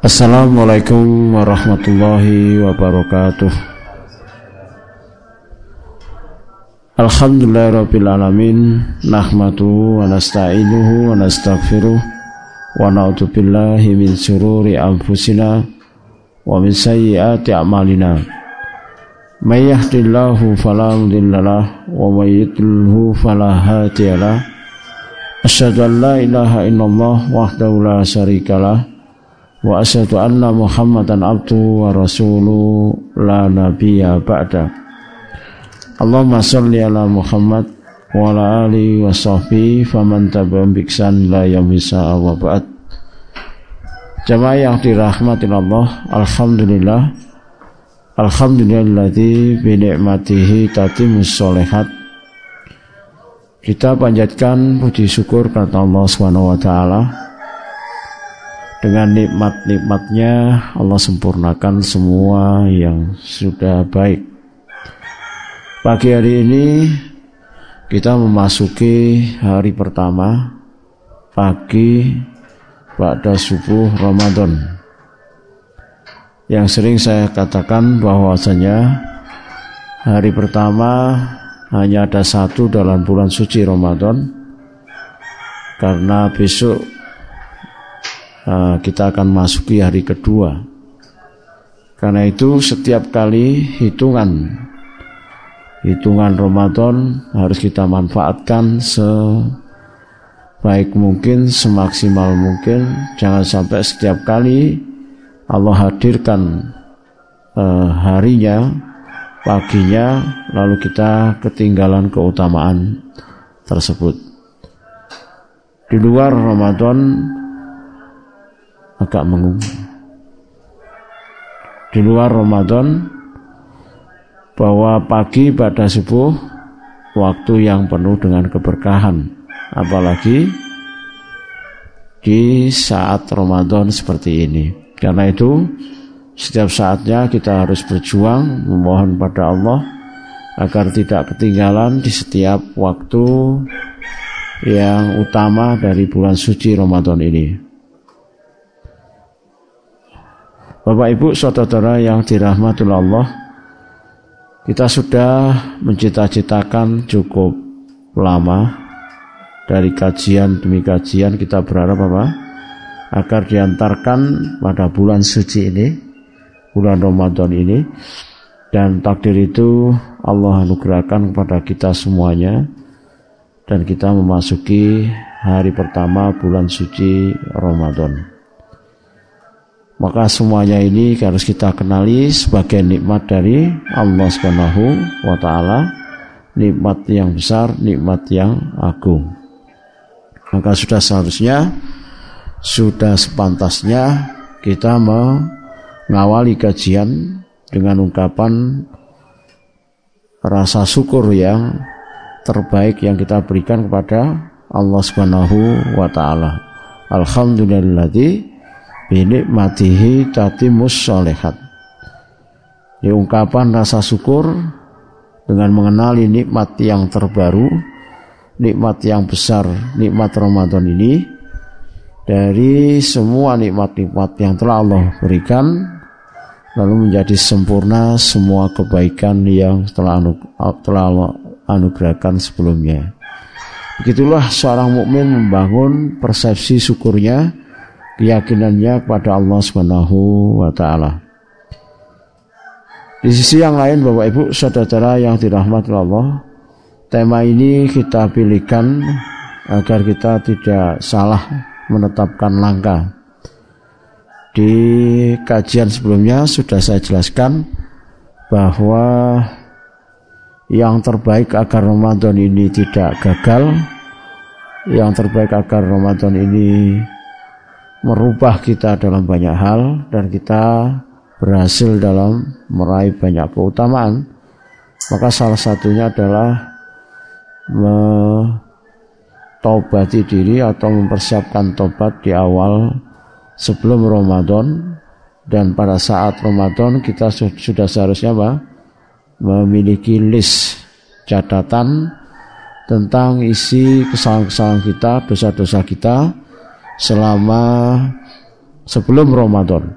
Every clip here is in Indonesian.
Assalamualaikum warahmatullahi wabarakatuh. Alhamdulillahirrabbilalamin Nahmatu wa nasta'inuhu wa nasta'gfiruh Wa na'udhu billahi min sururi anfusina Wa min sayyiati a'malina. May yahdillahu falamudillalah Wa may yudlhu falahatiyalah Asyadu an la ilaha illallah wahdahu la syarikalah wa asyhadu anna Muhammadan abdu wa rasuluh la nabiyya ba'da. Allahumma salli ala Muhammad wa ala ali wa sahbihi faman tabi'ahum biksan la yamisa wa ba'd. Jamaah yang dirahmati Allah Alhamdulillah. Alhamdulillahilladzi bi ni'matihi tatimus solihat Kita panjatkan puji syukur kata Allah Subhanahu wa taala dengan nikmat-nikmatnya Allah sempurnakan semua yang sudah baik. Pagi hari ini kita memasuki hari pertama pagi pada subuh Ramadan. Yang sering saya katakan bahwasanya hari pertama hanya ada satu dalam bulan suci Ramadan karena besok Eh, kita akan masuki hari kedua. Karena itu setiap kali hitungan hitungan Ramadan harus kita manfaatkan sebaik mungkin, semaksimal mungkin. Jangan sampai setiap kali Allah hadirkan uh, harinya, paginya, lalu kita ketinggalan keutamaan tersebut. Di luar Ramadan agak mengung. Di luar Ramadan bahwa pagi pada subuh waktu yang penuh dengan keberkahan apalagi di saat Ramadan seperti ini. Karena itu setiap saatnya kita harus berjuang memohon pada Allah agar tidak ketinggalan di setiap waktu yang utama dari bulan suci Ramadan ini. Bapak Ibu saudara yang dirahmati Allah Kita sudah mencita-citakan cukup lama Dari kajian demi kajian. Kita berharap apa? Agar diantarkan pada bulan suci ini Bulan Ramadan ini. Dan takdir itu Allah anugerahkan kepada kita semuanya. Dan kita memasuki hari pertama bulan suci Ramadan maka semuanya ini harus kita kenali sebagai nikmat dari Allah Subhanahu wa taala, nikmat yang besar, nikmat yang agung. Maka sudah seharusnya sudah sepantasnya kita mengawali kajian dengan ungkapan rasa syukur yang terbaik yang kita berikan kepada Allah Subhanahu wa taala. Alhamdulillah binikmatihi tatimus solehat diungkapan rasa syukur dengan mengenali nikmat yang terbaru nikmat yang besar nikmat Ramadan ini dari semua nikmat-nikmat yang telah Allah berikan lalu menjadi sempurna semua kebaikan yang telah anu, telah Allah anugerahkan sebelumnya. Begitulah seorang mukmin membangun persepsi syukurnya keyakinannya kepada Allah Subhanahu wa taala. Di sisi yang lain Bapak Ibu saudara yang dirahmati Allah, tema ini kita pilihkan agar kita tidak salah menetapkan langkah. Di kajian sebelumnya sudah saya jelaskan bahwa yang terbaik agar Ramadan ini tidak gagal, yang terbaik agar Ramadan ini merubah kita dalam banyak hal dan kita berhasil dalam meraih banyak keutamaan maka salah satunya adalah mentobati diri atau mempersiapkan tobat di awal sebelum Ramadan dan pada saat Ramadan kita sudah seharusnya apa? memiliki list catatan tentang isi kesalahan-kesalahan kita, dosa-dosa kita selama sebelum Ramadan.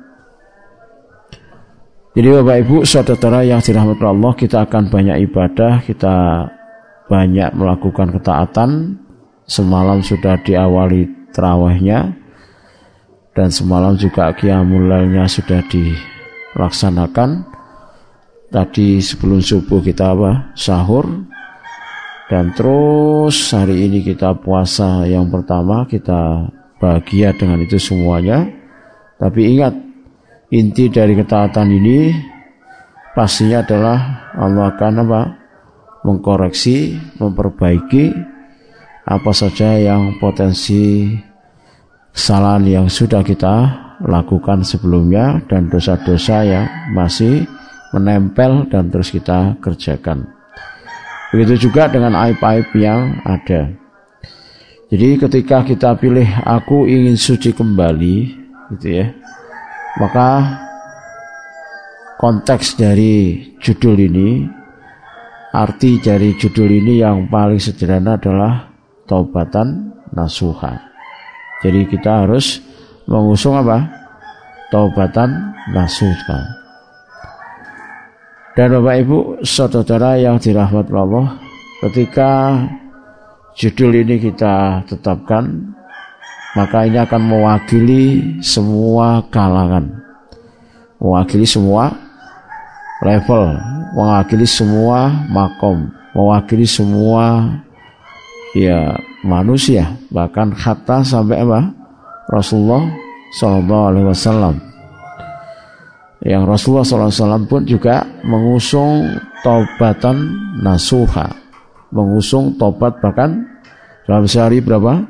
Jadi Bapak Ibu, saudara yang dirahmati Allah, kita akan banyak ibadah, kita banyak melakukan ketaatan. Semalam sudah diawali terawihnya dan semalam juga kiamulnya sudah dilaksanakan. Tadi sebelum subuh kita apa? Sahur dan terus hari ini kita puasa yang pertama kita bahagia dengan itu semuanya. Tapi ingat inti dari ketaatan ini pastinya adalah Allah akan apa? mengkoreksi, memperbaiki apa saja yang potensi kesalahan yang sudah kita lakukan sebelumnya dan dosa-dosa yang masih menempel dan terus kita kerjakan. Begitu juga dengan aib-aib yang ada. Jadi ketika kita pilih aku ingin suci kembali gitu ya maka konteks dari judul ini, arti dari judul ini yang paling sederhana adalah taubatan nasuha. Jadi kita harus mengusung apa? Taubatan nasuha. Dan Bapak Ibu, saudara yang dirahmati Allah, ketika judul ini kita tetapkan. Maka ini akan mewakili semua kalangan. Mewakili semua level. Mewakili semua makom. Mewakili semua ya manusia. Bahkan kata sampai apa? Rasulullah Shallallahu Alaihi Wasallam. Yang Rasulullah SAW pun juga mengusung taubatan nasuha mengusung tobat bahkan dalam sehari berapa?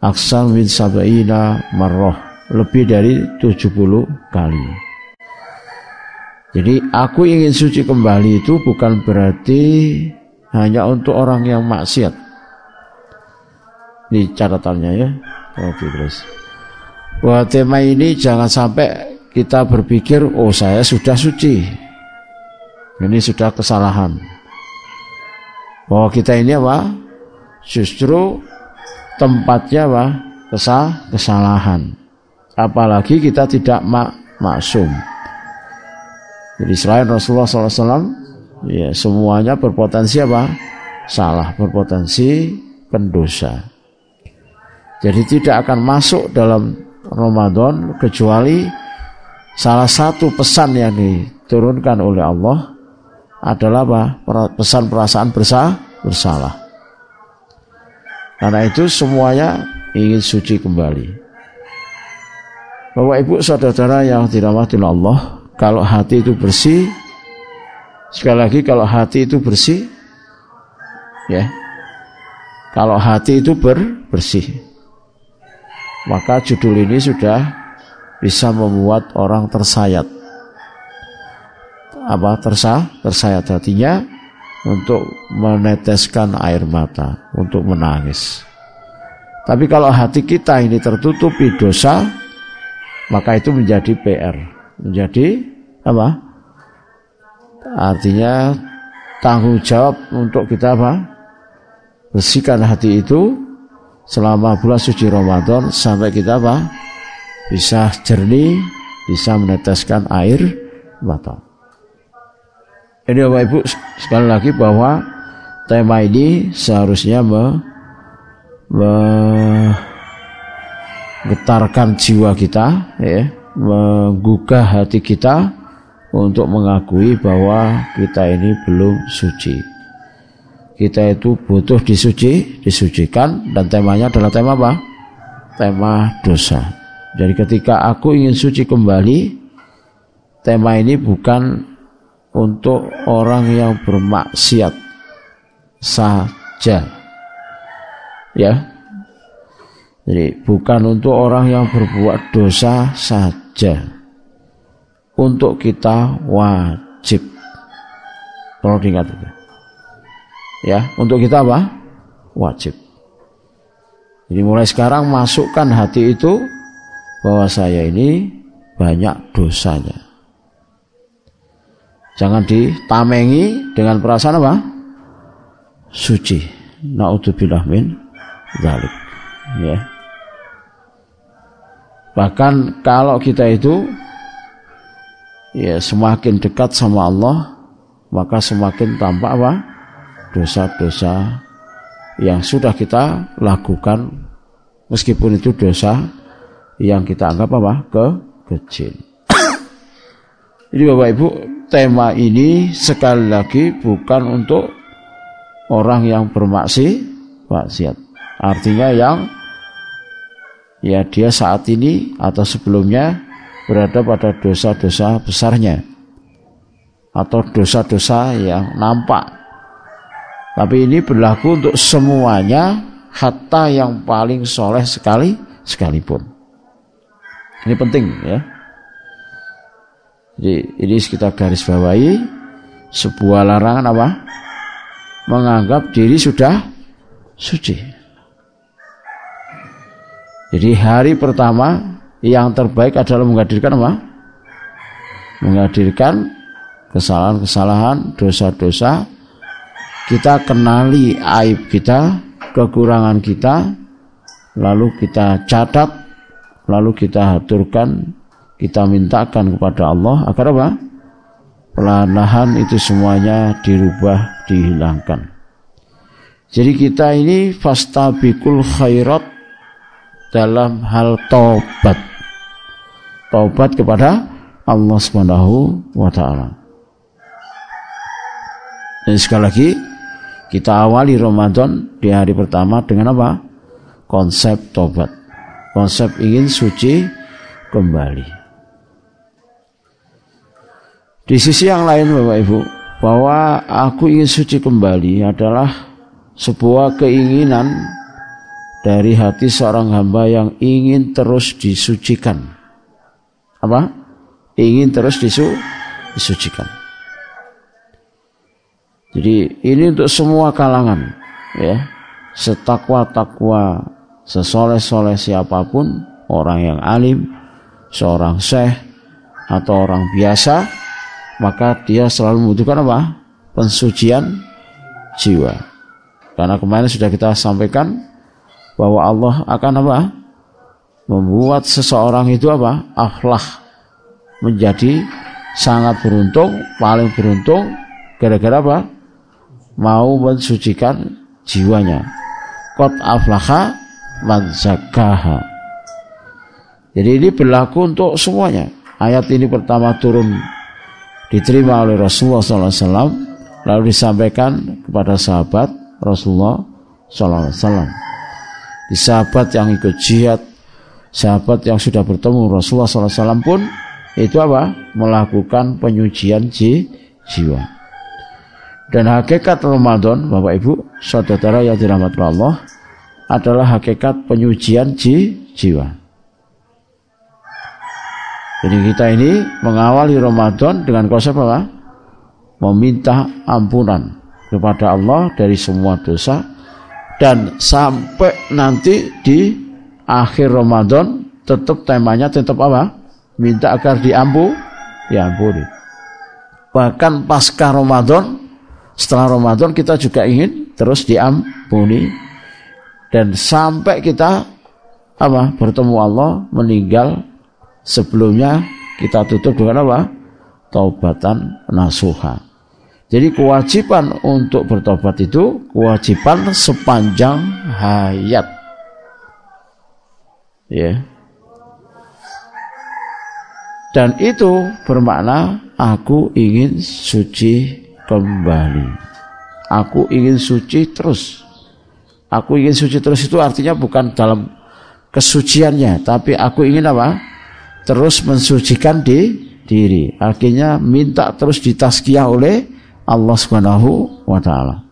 Aksar min sabaina marroh lebih dari 70 kali. Jadi aku ingin suci kembali itu bukan berarti hanya untuk orang yang maksiat. Ini catatannya ya. Oke terus. Bahwa tema ini jangan sampai kita berpikir oh saya sudah suci. Ini sudah kesalahan bahwa kita ini apa justru tempatnya apa? Kesal, kesalahan. Apalagi kita tidak mak maksum. Jadi selain Rasulullah SAW, ya semuanya berpotensi apa? Salah, berpotensi pendosa. Jadi tidak akan masuk dalam Ramadan kecuali salah satu pesan yang diturunkan oleh Allah adalah apa? Pesan perasaan bersalah, bersalah. Karena itu semuanya ingin suci kembali. Bapak Ibu saudara-saudara yang dirahmati Allah, kalau hati itu bersih, sekali lagi kalau hati itu bersih, ya, kalau hati itu ber, bersih, maka judul ini sudah bisa membuat orang tersayat. Apa tersa? Tersayat hatinya untuk meneteskan air mata, untuk menangis. Tapi kalau hati kita ini tertutupi dosa, maka itu menjadi PR, menjadi apa? Artinya tanggung jawab untuk kita apa? Bersihkan hati itu selama bulan suci Ramadan sampai kita apa? Bisa jernih, bisa meneteskan air mata. Jadi Bapak Ibu sekali lagi bahwa tema ini seharusnya me, menggetarkan jiwa kita, ya, menggugah hati kita untuk mengakui bahwa kita ini belum suci. Kita itu butuh disuci, disucikan dan temanya adalah tema apa? Tema dosa. Jadi ketika aku ingin suci kembali, tema ini bukan untuk orang yang bermaksiat saja. Ya. Jadi bukan untuk orang yang berbuat dosa saja. Untuk kita wajib. Perlu diingat itu. Ya, untuk kita apa? Wajib. Jadi mulai sekarang masukkan hati itu bahwa saya ini banyak dosanya. Jangan ditamengi dengan perasaan apa? Suci. Naudzubillah min dzalik. Ya. Bahkan kalau kita itu ya semakin dekat sama Allah, maka semakin tampak apa? dosa-dosa yang sudah kita lakukan meskipun itu dosa yang kita anggap apa? ke kecil. Jadi Bapak Ibu, tema ini sekali lagi bukan untuk orang yang bermaksiat. Artinya yang ya dia saat ini atau sebelumnya berada pada dosa-dosa besarnya atau dosa-dosa yang nampak. Tapi ini berlaku untuk semuanya hatta yang paling soleh sekali sekalipun. Ini penting ya. Jadi ini kita garis bawahi sebuah larangan apa? Menganggap diri sudah suci. Jadi hari pertama yang terbaik adalah menghadirkan apa? Menghadirkan kesalahan-kesalahan, dosa-dosa. Kita kenali aib kita, kekurangan kita, lalu kita catat, lalu kita aturkan, kita mintakan kepada Allah agar apa? Pelanahan itu semuanya dirubah, dihilangkan. Jadi kita ini fastabikul khairat dalam hal taubat. Taubat kepada Allah Subhanahu wa taala. Dan sekali lagi kita awali Ramadan di hari pertama dengan apa? Konsep taubat. Konsep ingin suci kembali. Di sisi yang lain Bapak Ibu, bahwa aku ingin suci kembali adalah sebuah keinginan dari hati seorang hamba yang ingin terus disucikan. Apa? Ingin terus disu disucikan. Jadi ini untuk semua kalangan ya. Setakwa-takwa, sesoleh-soleh siapa pun, orang yang alim, seorang syekh atau orang biasa, maka dia selalu membutuhkan apa? Pensucian jiwa. Karena kemarin sudah kita sampaikan bahwa Allah akan apa? Membuat seseorang itu apa? Akhlak menjadi sangat beruntung, paling beruntung gara-gara apa? Mau mensucikan jiwanya. Kot aflaha man. Jadi ini berlaku untuk semuanya. Ayat ini pertama turun diterima oleh Rasulullah SAW lalu disampaikan kepada sahabat Rasulullah SAW di sahabat yang ikut jihad, sahabat yang sudah bertemu Rasulullah SAW pun itu apa? Melakukan penyucian jiwa. Dan hakikat Ramadan, Bapak Ibu, saudara yang dirahmati Allah, adalah hakikat penyucian jiwa. Jadi kita ini mengawali Ramadan dengan konsep apa? Meminta ampunan kepada Allah dari semua dosa dan sampai nanti di akhir Ramadan tetap temanya tetap apa? Minta agar diampu, diampuni. Bahkan pasca Ramadan, setelah Ramadan kita juga ingin terus diampuni dan sampai kita apa? bertemu Allah, meninggal sebelumnya kita tutup dengan apa? taubatan nasuha. Jadi kewajiban untuk bertobat itu kewajiban sepanjang hayat. Ya. Dan itu bermakna aku ingin suci kembali. Aku ingin suci terus. Aku ingin suci terus itu artinya bukan dalam kesuciannya, tapi aku ingin apa? Terus mensucikan di diri. Artinya minta terus ditaskiah oleh Allah Subhanahu wa taala.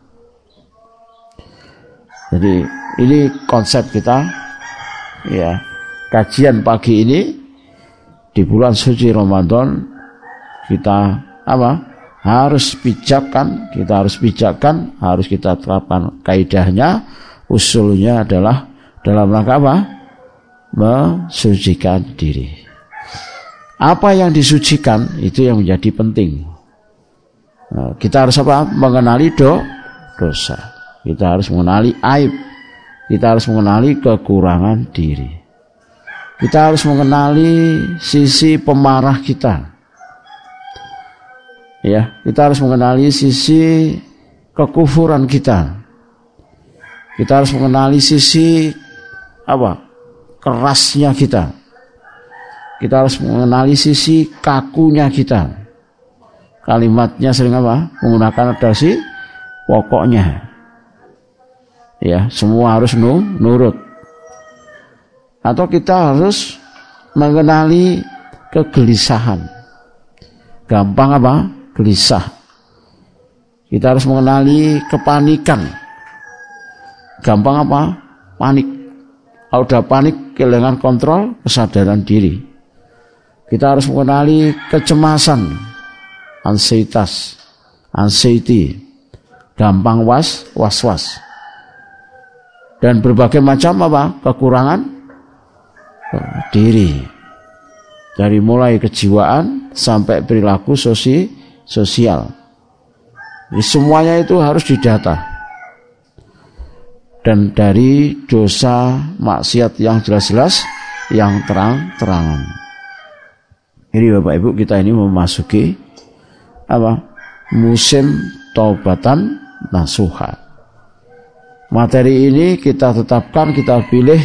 Jadi ini konsep kita ya. Kajian pagi ini di bulan suci Ramadan kita apa? Harus bijakkan, kita harus bijakkan, harus kita terapkan kaidahnya, usulnya adalah dalam rangka apa? Mensucikan diri. Apa yang disucikan itu yang menjadi penting. Nah, kita harus apa? Mengenali do, dosa. Kita harus mengenali aib. Kita harus mengenali kekurangan diri. Kita harus mengenali sisi pemarah kita. Ya, kita harus mengenali sisi kekufuran kita. Kita harus mengenali sisi apa? kerasnya kita. Kita harus mengenali sisi kakunya kita. Kalimatnya sering apa? Menggunakan adasi pokoknya. Ya, semua harus nu, nurut. Atau kita harus mengenali kegelisahan. Gampang apa? Gelisah. Kita harus mengenali kepanikan. Gampang apa? Panik. Kalau udah panik, kehilangan kontrol, kesadaran diri. Kita harus mengenali kecemasan, ansietas, anxiety, gampang was, was-was. Dan berbagai macam apa? Kekurangan diri. Dari mulai kejiwaan sampai perilaku sosi, sosial. Jadi semuanya itu harus didata. Dan dari dosa maksiat yang jelas-jelas yang terang-terangan. Ini Bapak Ibu kita ini memasuki apa? Musim taubatan nasuha. Materi ini kita tetapkan, kita pilih.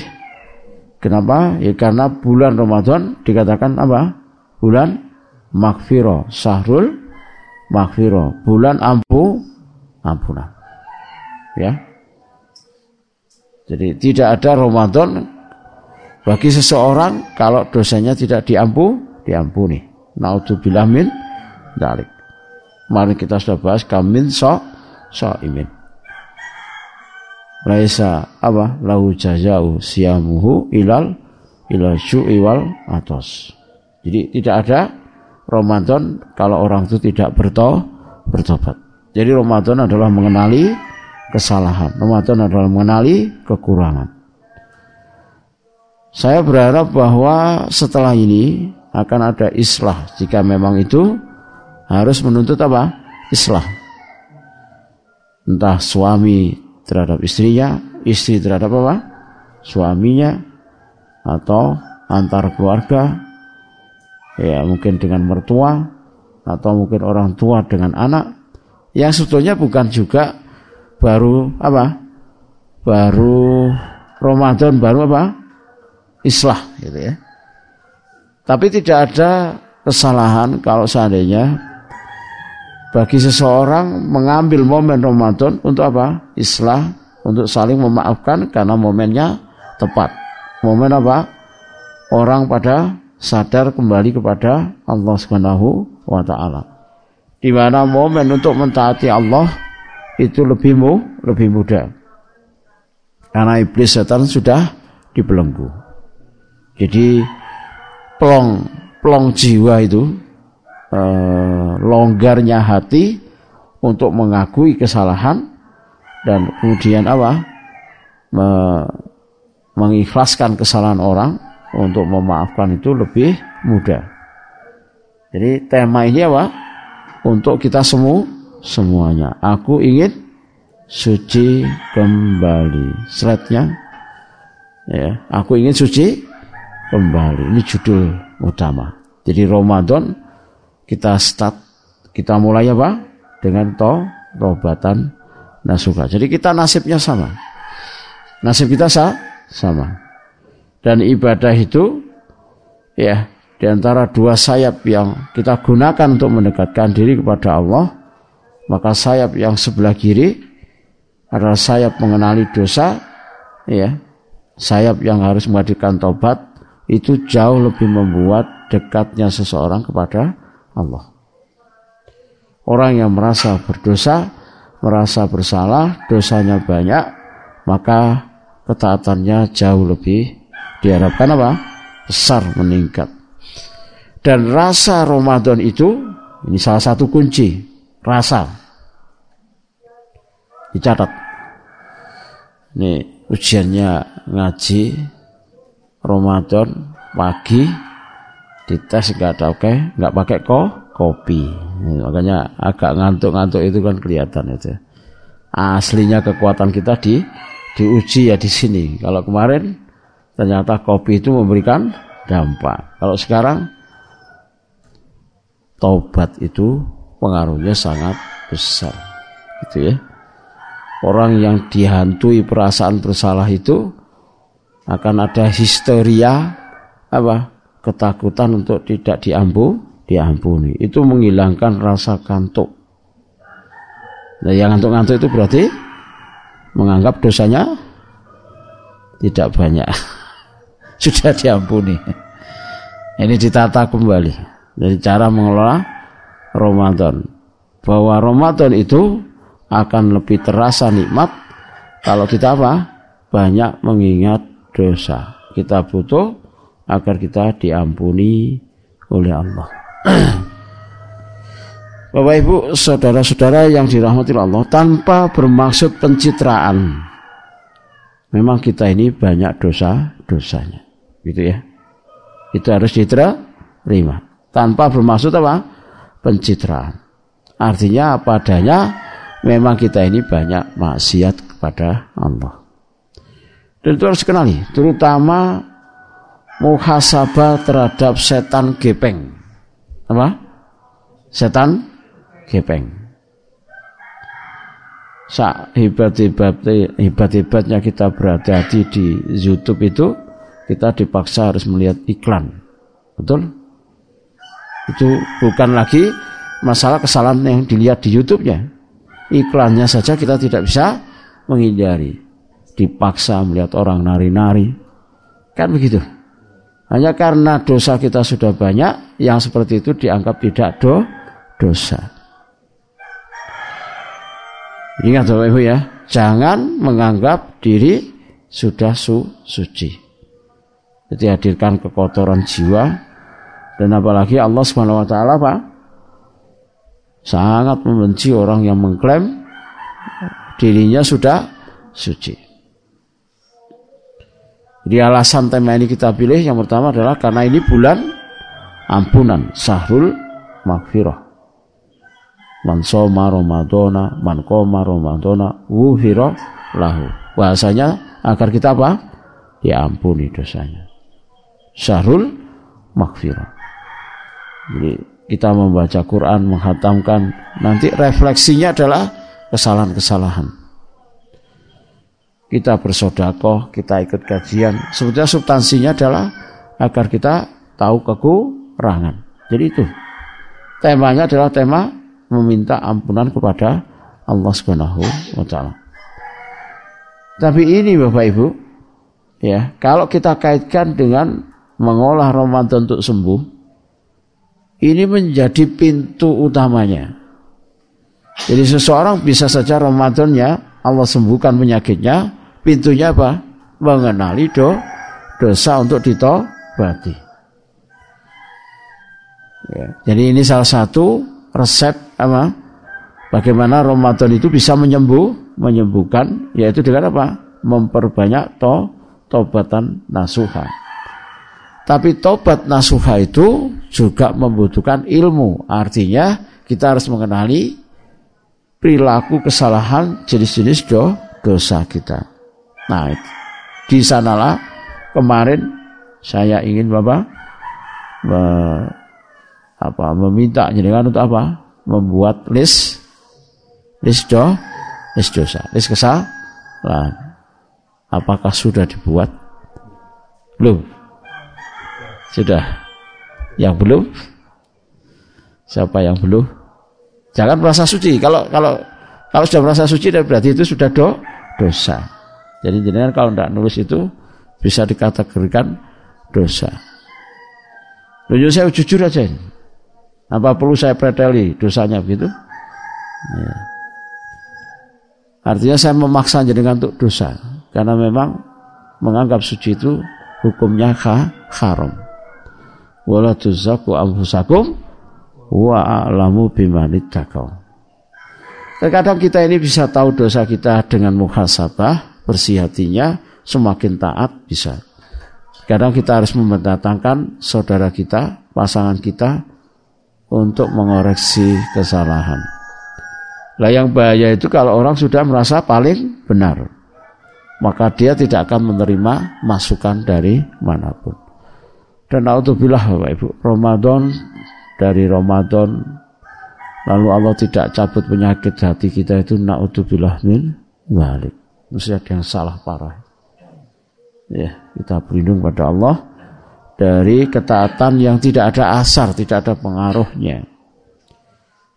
Kenapa? Ya karena bulan Ramadan dikatakan apa? Bulan makfiro, sahrul makfiro, bulan ampu, ampunan. Ya. Jadi tidak ada Ramadan bagi seseorang kalau dosanya tidak diampu, diampuni. Naudzubillah min dalik. Mari kita sudah bahas kamin so so imin. Laisa apa lahu jazau siamuhu ilal ilal syu'i wal atos. Jadi tidak ada Ramadan kalau orang itu tidak berto bertobat. Jadi Ramadan adalah mengenali kesalahan. Ramadan adalah mengenali kekurangan. Saya berharap bahwa setelah ini akan ada islah jika memang itu harus menuntut apa? Islah. Entah suami terhadap istrinya, istri terhadap apa? Suaminya atau antar keluarga ya mungkin dengan mertua atau mungkin orang tua dengan anak yang sebetulnya bukan juga baru apa? Baru Ramadan baru apa? Islah gitu ya. Tapi tidak ada kesalahan kalau seandainya bagi seseorang mengambil momen Ramadan untuk apa? Islah, untuk saling memaafkan karena momennya tepat. Momen apa? Orang pada sadar kembali kepada Allah Subhanahu wa taala. Di mana momen untuk mentaati Allah itu lebih mu, lebih mudah. Karena iblis setan sudah dibelenggu. Jadi plong plong jiwa itu eh, longgarnya hati untuk mengakui kesalahan dan kemudian apa me, mengikhlaskan kesalahan orang untuk memaafkan itu lebih mudah. Jadi tema ini apa? Untuk kita semua semuanya. Aku ingin suci kembali. Slide-nya. Ya, aku ingin suci kembali. Ini judul utama. Jadi Ramadan kita start, kita mulai apa? Dengan to, tobatan nasuka. Jadi kita nasibnya sama. Nasib kita sah, sama. Dan ibadah itu ya di antara dua sayap yang kita gunakan untuk mendekatkan diri kepada Allah, maka sayap yang sebelah kiri adalah sayap mengenali dosa, ya, sayap yang harus menghadirkan tobat, itu jauh lebih membuat dekatnya seseorang kepada Allah. Orang yang merasa berdosa, merasa bersalah, dosanya banyak, maka ketaatannya jauh lebih diharapkan apa? Besar meningkat. Dan rasa Ramadan itu, ini salah satu kunci, rasa. Dicatat. Ini ujiannya ngaji, Ramadan pagi dites nggak ada oke nggak pakai ko kopi makanya agak ngantuk-ngantuk itu kan kelihatan itu aslinya kekuatan kita di diuji ya di sini kalau kemarin ternyata kopi itu memberikan dampak. Kalau sekarang taubat itu pengaruhnya sangat besar. Gitu ya. Orang yang dihantui perasaan bersalah itu akan ada histeria apa? ketakutan untuk tidak diampu, diampuni. Itu menghilangkan rasa kantuk. Nah, yang ngantuk-ngantuk itu berarti menganggap dosanya tidak banyak. Sudah diampuni. Ini ditata kembali dari cara mengelola Ramadan. Bahwa Ramadan itu akan lebih terasa nikmat kalau kita apa? Banyak mengingat dosa. Kita butuh agar kita diampuni oleh Allah. Bapak Ibu, saudara-saudara yang dirahmati Allah, tanpa bermaksud pencitraan. Memang kita ini banyak dosa-dosanya. Gitu ya. Itu harus diterima. Tanpa bermaksud apa? Pencitraan. Artinya apa adanya, memang kita ini banyak maksiat kepada Allah. Dan itu harus kenali, terutama muhasabah terhadap setan gepeng. Apa? Setan gepeng. Sa hebat-hebat hebat-hebatnya kita berhati-hati di YouTube itu kita dipaksa harus melihat iklan. Betul? Itu bukan lagi masalah kesalahan yang dilihat di YouTube-nya. Iklannya saja kita tidak bisa menghindari. Dipaksa melihat orang nari-nari. Kan begitu. Hanya karena dosa kita sudah banyak, yang seperti itu dianggap tidak do, dosa. Ingat Bapak Ibu ya, jangan menganggap diri sudah su suci. Jadi hadirkan kekotoran jiwa dan apalagi Allah Subhanahu wa taala Pak sangat membenci orang yang mengklaim dirinya sudah suci. Jadi alasan tema ini kita pilih yang pertama adalah karena ini bulan ampunan, sahrul maghfirah. Man soma Ramadana man koma Ramadana wuhira lahu. Bahasanya agar kita apa? Diampuni dosanya. Syahrul maghfirah. Jadi kita membaca Quran menghatamkan nanti refleksinya adalah kesalahan-kesalahan kita bersodakoh kita ikut kajian sebetulnya substansinya adalah agar kita tahu kekurangan jadi itu temanya adalah tema meminta ampunan kepada Allah Subhanahu wa taala. Tapi ini Bapak Ibu, ya, kalau kita kaitkan dengan mengolah Ramadan untuk sembuh, ini menjadi pintu utamanya. Jadi seseorang bisa saja Ramadannya Allah sembuhkan penyakitnya, pintunya apa? Mengenali do, dosa untuk ditobati. Ya, jadi ini salah satu resep apa? Bagaimana Ramadan itu bisa menyembuh, menyembuhkan, yaitu dengan apa? Memperbanyak to, tobatan nasuha. Tapi tobat nasuha itu juga membutuhkan ilmu. Artinya kita harus mengenali perilaku kesalahan jenis-jenis do, dosa kita. Nah, di sanalah kemarin saya ingin Bapak apa meminta jenengan untuk apa? Membuat list list do list dosa, list kesalahan. Apakah sudah dibuat? Belum. Sudah. Yang belum? Siapa yang belum? Jangan merasa suci. Kalau kalau kalau sudah merasa suci berarti itu sudah do, dosa. Jadi jenengan kalau tidak nulis itu bisa dikategorikan dosa. Loh, saya jujur aja. Apa perlu saya preteli dosanya begitu? Ya. Artinya saya memaksa jenengan untuk dosa karena memang menganggap suci itu hukumnya kha, haram. Wala tuzaku anfusakum wa a'lamu bimanit. Terkadang kita ini bisa tahu dosa kita dengan muhasabah, bersih hatinya, semakin taat bisa. Kadang kita harus mendatangkan saudara kita, pasangan kita, untuk mengoreksi kesalahan. Lah yang bahaya itu kalau orang sudah merasa paling benar. maka dia tidak akan menerima masukan dari mana pun. Dan naudzubillah Bapak Ibu, Ramadan dari Ramadan lalu Allah tidak cabut penyakit hati kita itu naudzubillah min balik. Mesti ada yang salah parah. Ya, kita berlindung pada Allah dari ketaatan yang tidak ada asar, tidak ada pengaruhnya.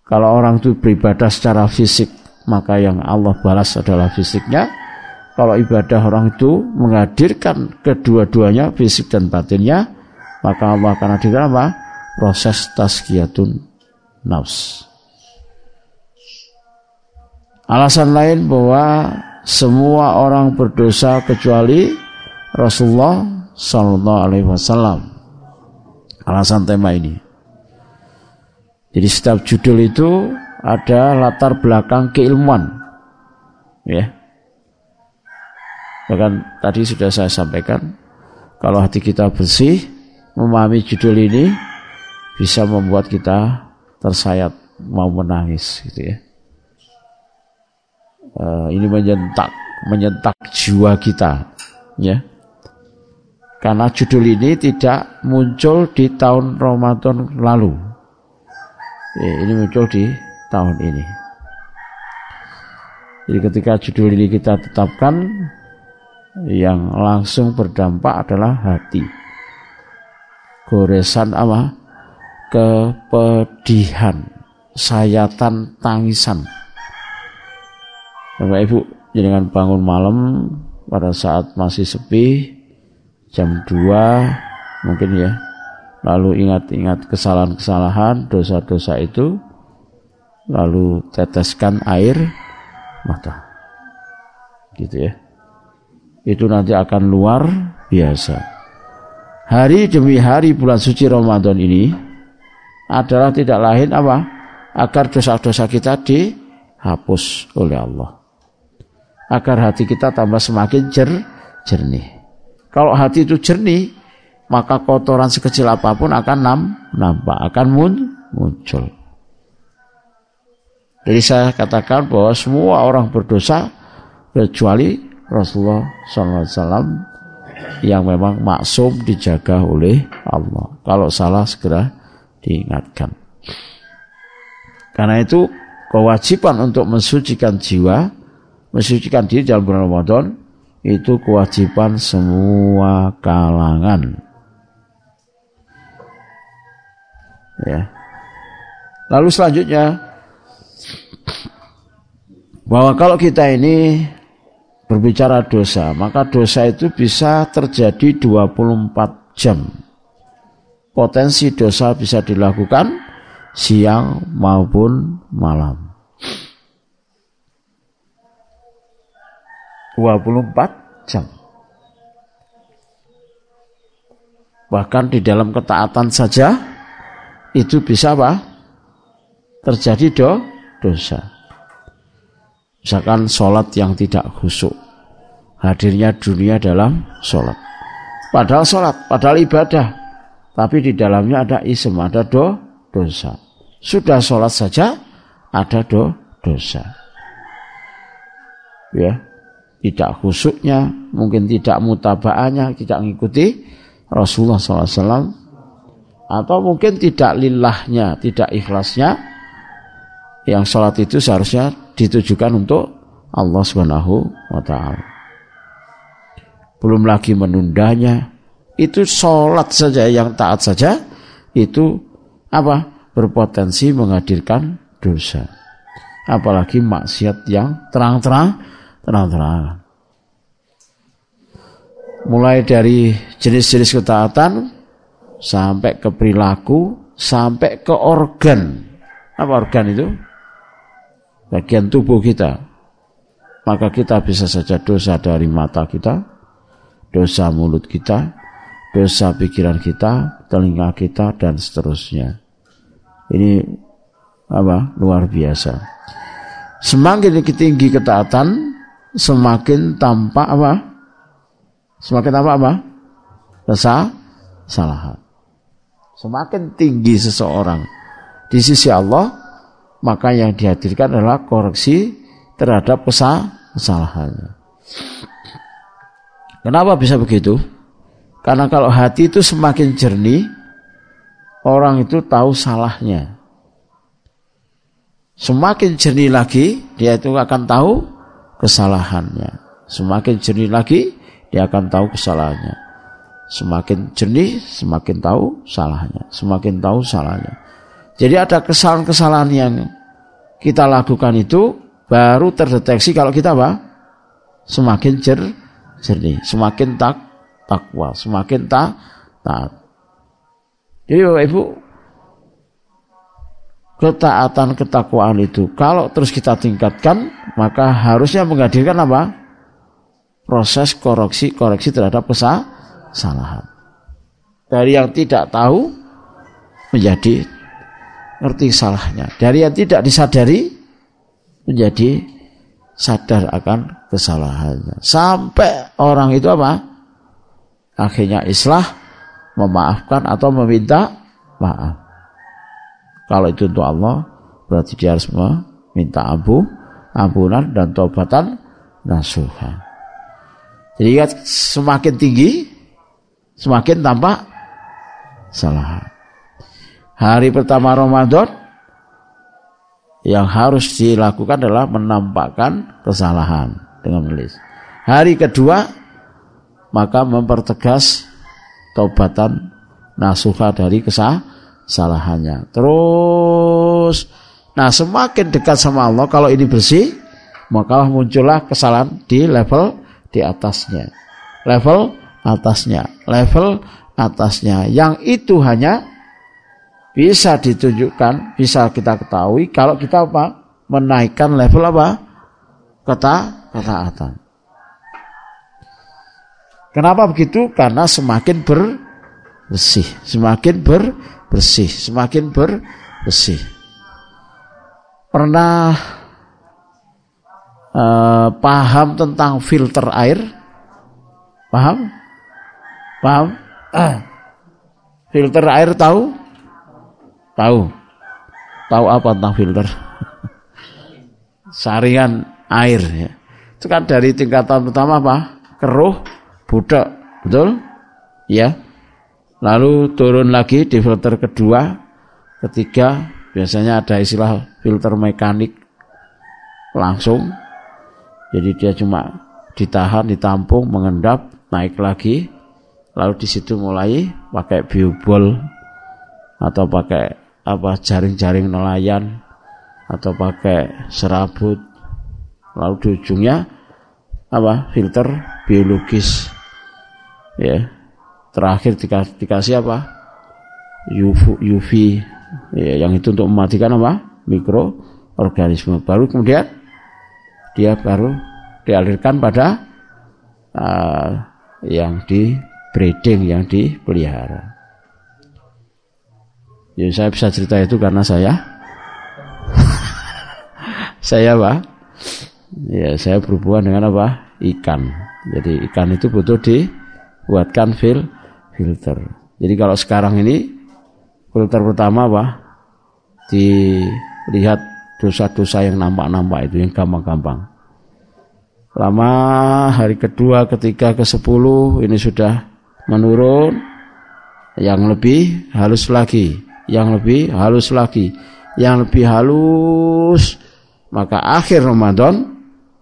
Kalau orang itu beribadah secara fisik, maka yang Allah balas adalah fisiknya. Kalau ibadah orang itu menghadirkan kedua-duanya, fisik dan batinnya, maka Allah akan hadirkan apa? Proses tazkiyatun nafs. Alasan lain bahwa semua orang berdosa kecuali Rasulullah Sallallahu Alaihi Wasallam. Alasan tema ini. Jadi setiap judul itu ada latar belakang keilmuan. Ya. Bahkan tadi sudah saya sampaikan, kalau hati kita bersih, memahami judul ini bisa membuat kita tersayat mau menangis gitu ya. Uh, ini menyentak menyentak jiwa kita ya. Karena judul ini tidak muncul di tahun Ramadan lalu. Ya, ini muncul di tahun ini. Jadi ketika judul ini kita tetapkan yang langsung berdampak adalah hati goresan apa? Kepedihan, sayatan, tangisan. Bapak Ibu, jangan bangun malam pada saat masih sepi, jam 2 mungkin ya, lalu ingat-ingat kesalahan-kesalahan, dosa-dosa itu, lalu teteskan air mata. Gitu ya. Itu nanti akan luar biasa hari demi hari bulan suci Ramadan ini adalah tidak lain apa? Agar dosa-dosa kita dihapus oleh Allah. Agar hati kita tambah semakin jer jernih. Kalau hati itu jernih, maka kotoran sekecil apa pun akan nam nampak, akan mun muncul. Jadi saya katakan bahwa semua orang berdosa kecuali Rasulullah SAW yang memang maksum dijaga oleh Allah. Kalau salah segera diingatkan. Karena itu kewajiban untuk mensucikan jiwa, mensucikan diri dalam bulan Ramadan itu kewajiban semua kalangan. Ya. Lalu selanjutnya bahwa kalau kita ini berbicara dosa, maka dosa itu bisa terjadi 24 jam. Potensi dosa bisa dilakukan siang maupun malam. 24 jam. Bahkan di dalam ketaatan saja itu bisa apa? Terjadi do, dosa. Misalkan sholat yang tidak khusyuk. Hadirnya dunia dalam sholat. Padahal sholat, padahal ibadah. Tapi di dalamnya ada isem, ada do, dosa. Sudah sholat saja, ada do, dosa. Ya, tidak khusyuknya, mungkin tidak mutabaannya, tidak mengikuti Rasulullah SAW, atau mungkin tidak lillahnya, tidak ikhlasnya, yang sholat itu seharusnya ditujukan untuk Allah Subhanahu wa taala. Belum lagi menundanya. Itu sholat saja yang taat saja itu apa? berpotensi menghadirkan dosa. Apalagi maksiat yang terang-terang terang-terangan. Mulai dari jenis-jenis ketaatan sampai ke perilaku sampai ke organ. Apa organ itu? bagian tubuh kita, maka kita bisa saja dosa dari mata kita, dosa mulut kita, dosa pikiran kita, telinga kita, dan seterusnya. Ini apa? Luar biasa. Semakin tinggi ketaatan, semakin tampak apa? Semakin tampak apa? Rasa salah. Semakin tinggi seseorang di sisi Allah, maka yang dihadirkan adalah koreksi terhadap kesalahannya. Kenapa bisa begitu? Karena kalau hati itu semakin jernih, orang itu tahu salahnya. Semakin jernih lagi, dia itu akan tahu kesalahannya. Semakin jernih lagi, dia akan tahu kesalahannya. Semakin jernih, semakin tahu salahnya. Semakin tahu salahnya. Jadi ada kesalahan-kesalahan yang kita lakukan itu baru terdeteksi kalau kita apa? Semakin jer, jernih, semakin tak takwa, semakin tak taat. Jadi Bapak Ibu, ketaatan ketakwaan itu kalau terus kita tingkatkan, maka harusnya menghadirkan apa? proses koreksi koreksi terhadap kesalahan. Dari yang tidak tahu menjadi ngerti salahnya. Dari yang tidak disadari menjadi sadar akan kesalahannya. Sampai orang itu apa? Akhirnya islah memaafkan atau meminta maaf. Kalau itu untuk Allah berarti dia harus meminta ampuh, ampunan dan taubatan nasuha. Jadi kan semakin tinggi, semakin tampak salah. Hari pertama Ramadan yang harus dilakukan adalah menampakkan kesalahan dengan menulis. Hari kedua maka mempertegas taubatan nasuha dari kesalahannya. Terus nah semakin dekat sama Allah kalau ini bersih maka muncullah kesalahan di level di atasnya. Level atasnya, level atasnya. Yang itu hanya bisa ditunjukkan, bisa kita ketahui kalau kita apa? Menaikkan level apa? Kata ketaatan. Kenapa begitu? Karena semakin bersih, semakin bersih, semakin bersih. Pernah uh, paham tentang filter air? Paham? Paham? Uh, filter air tahu? Tahu. Tahu apa tentang filter? Saringan air ya. Itu kan dari tingkatan pertama apa? Keruh, budak, betul? Ya. Lalu turun lagi di filter kedua, ketiga, biasanya ada istilah filter mekanik langsung. Jadi dia cuma ditahan, ditampung, mengendap, naik lagi, lalu di situ mulai pakai biobol atau pakai apa jaring-jaring nelayan atau pakai serabut, lalu di ujungnya apa filter biologis, ya terakhir dikasih, dikasih apa UV, UV ya, yang itu untuk mematikan apa mikroorganisme baru kemudian dia baru dialirkan pada uh, yang di breeding, yang dipelihara. Ya, saya bisa cerita itu karena saya saya apa? Ya, saya berhubungan dengan apa? Ikan. Jadi ikan itu butuh dibuatkan fil filter. Jadi kalau sekarang ini filter pertama apa? Dilihat dosa-dosa yang nampak-nampak itu yang gampang-gampang. Lama hari kedua, ketiga, ke sepuluh ini sudah menurun, yang lebih halus lagi, yang lebih halus lagi, yang lebih halus, maka akhir Ramadan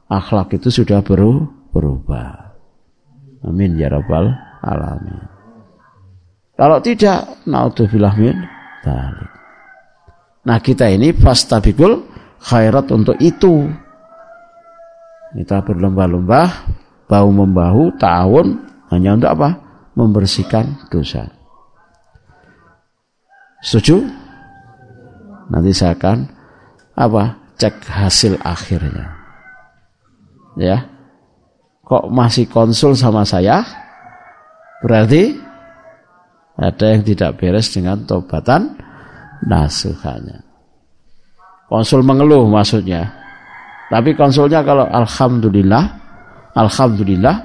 akhlak itu sudah berubah. Amin ya rabbal alamin. Kalau tidak, naudzubillah min dzalik. Nah kita ini fastabikul khairat untuk itu. Kita berlomba-lomba, bau membahu, tahun hanya untuk apa? Membersihkan dosa. Setuju? Nanti saya akan apa? Cek hasil akhirnya. Ya. Kok masih konsul sama saya? Berarti ada yang tidak beres dengan tobatan nasuhanya. Konsul mengeluh maksudnya. Tapi konsulnya kalau alhamdulillah, alhamdulillah,